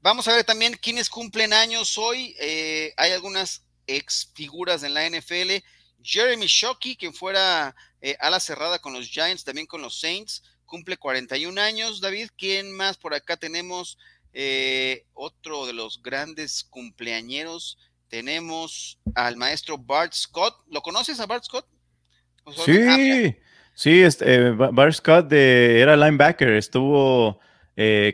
Vamos a ver también quiénes cumplen años hoy. Eh, hay algunas ex figuras en la NFL. Jeremy Shockey, quien fuera eh, ala cerrada con los Giants, también con los Saints, cumple 41 años. David, ¿quién más por acá tenemos? Eh, otro de los grandes cumpleañeros. Tenemos al maestro Bart Scott. ¿Lo conoces a Bart Scott? Sí, ah, sí, este, Bart Scott era linebacker, estuvo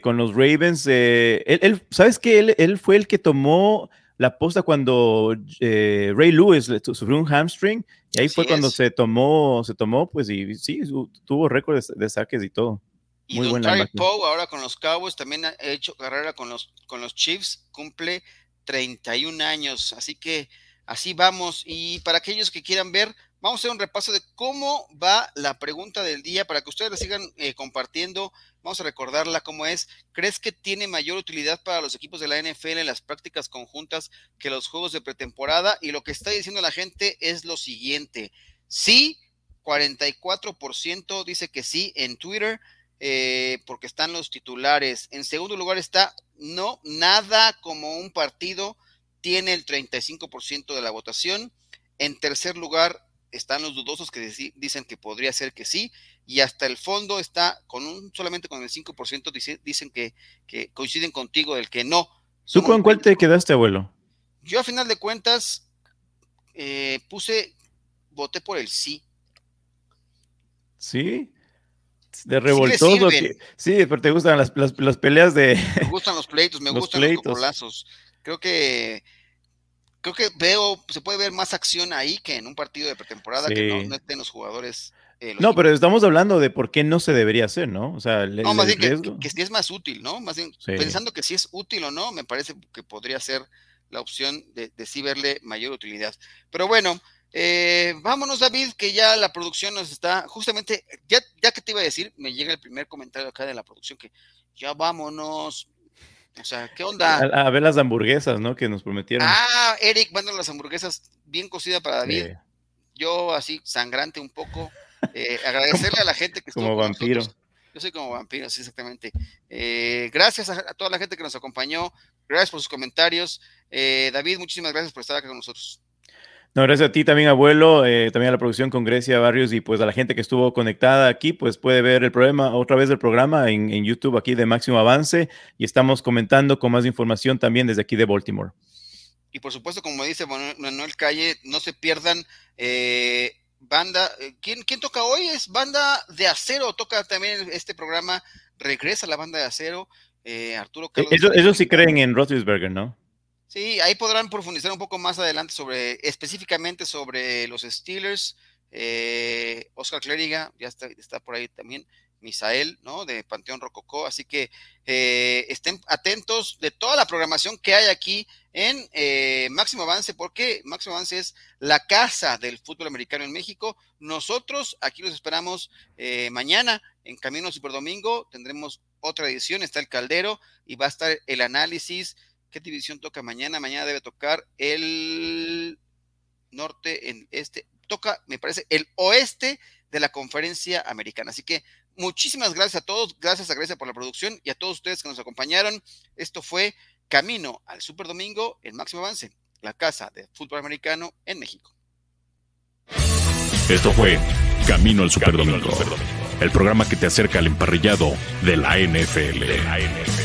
con los Ravens. Él, ¿Sabes que él, él, fue el que tomó la posta cuando eh, Ray Lewis sufrió un hamstring y ahí fue cuando se tomó, se tomó, pues y sí, tuvo récord de, saques y todo. Y Muy buen Poe ahora con los Cowboys también ha hecho carrera con los, con los Chiefs, cumple 31 años, así que así vamos. Y para aquellos que quieran ver, vamos a hacer un repaso de cómo va la pregunta del día para que ustedes la sigan eh, compartiendo Vamos a recordarla cómo es. ¿Crees que tiene mayor utilidad para los equipos de la NFL en las prácticas conjuntas que los juegos de pretemporada? Y lo que está diciendo la gente es lo siguiente. Sí, 44% dice que sí en Twitter, eh, porque están los titulares. En segundo lugar está no, nada como un partido tiene el 35% de la votación. En tercer lugar están los dudosos que dicen que podría ser que sí, y hasta el fondo está con un solamente con el 5% dicen, que, coinciden contigo del que no. ¿Tú con cuál te quedaste, abuelo? Yo a final de cuentas eh, puse, voté por el sí. ¿Sí? De revoltoso. Sí, pero te gustan las, peleas de. Me gustan los pleitos, me gustan los golazos. Creo que creo que veo, se puede ver más acción ahí que en un partido de pretemporada que no, no estén los jugadores. Eh, no, pero estamos hablando de por qué no se debería hacer, ¿no? O sea, no, más bien que, si es más útil, ¿no? Más bien, pensando que si es útil o no, me parece que podría ser la opción de, de sí verle mayor utilidad. Pero bueno, eh, vámonos, David, que ya la producción nos está, justamente, ya, ya que te iba a decir, me llega el primer comentario acá de la producción que ya vámonos, o sea, ¿qué onda? A, ver las hamburguesas, ¿no? Que nos prometieron. Ah, Eric, manda las hamburguesas bien cocidas para David. Yo así, sangrante un poco. Eh, agradecerle a la gente que estuvo Como vampiro. Yo soy como vampiro, sí, exactamente. Eh, gracias a, toda la gente que nos acompañó. Gracias por sus comentarios. Eh, David, muchísimas gracias por estar acá con nosotros. No, gracias a ti también, abuelo, eh, también a la producción con Grecia Barrios y pues a la gente que estuvo conectada aquí, pues puede ver el programa otra vez del programa en, en YouTube aquí de Máximo Avance y estamos comentando con más información también desde aquí de Baltimore. Y por supuesto, como dice Manuel Calle, no se pierdan eh, banda. Eh, ¿quién, ¿Quién toca hoy? Es banda de acero. Toca también este programa. Regresa la banda de acero. Eh, Arturo Carlos. Ellos, sí creen en Roethlisberger, ¿no? Sí, ahí podrán profundizar un poco más adelante sobre, específicamente sobre los Steelers. Oscar Clériga ya está, está por ahí también. Misael, ¿no? De Panteón Rococó. Así que eh, estén atentos de toda la programación que hay aquí en eh, Máximo Avance, porque Máximo Avance es la casa del fútbol americano en México. Nosotros aquí los esperamos eh, mañana en Camino Super Domingo. Tendremos otra edición, está el Caldero y va a estar el análisis. ¿Qué división toca mañana? Mañana debe tocar el norte, en este, toca, me parece, el oeste de la conferencia americana. Así que Muchísimas gracias a todos, gracias a Grecia por la producción y a todos ustedes que nos acompañaron. Esto fue Camino al Super Domingo, el máximo avance, la casa de fútbol americano en México. Esto fue Camino al Super Domingo, el programa que te acerca al emparrillado de la NFL.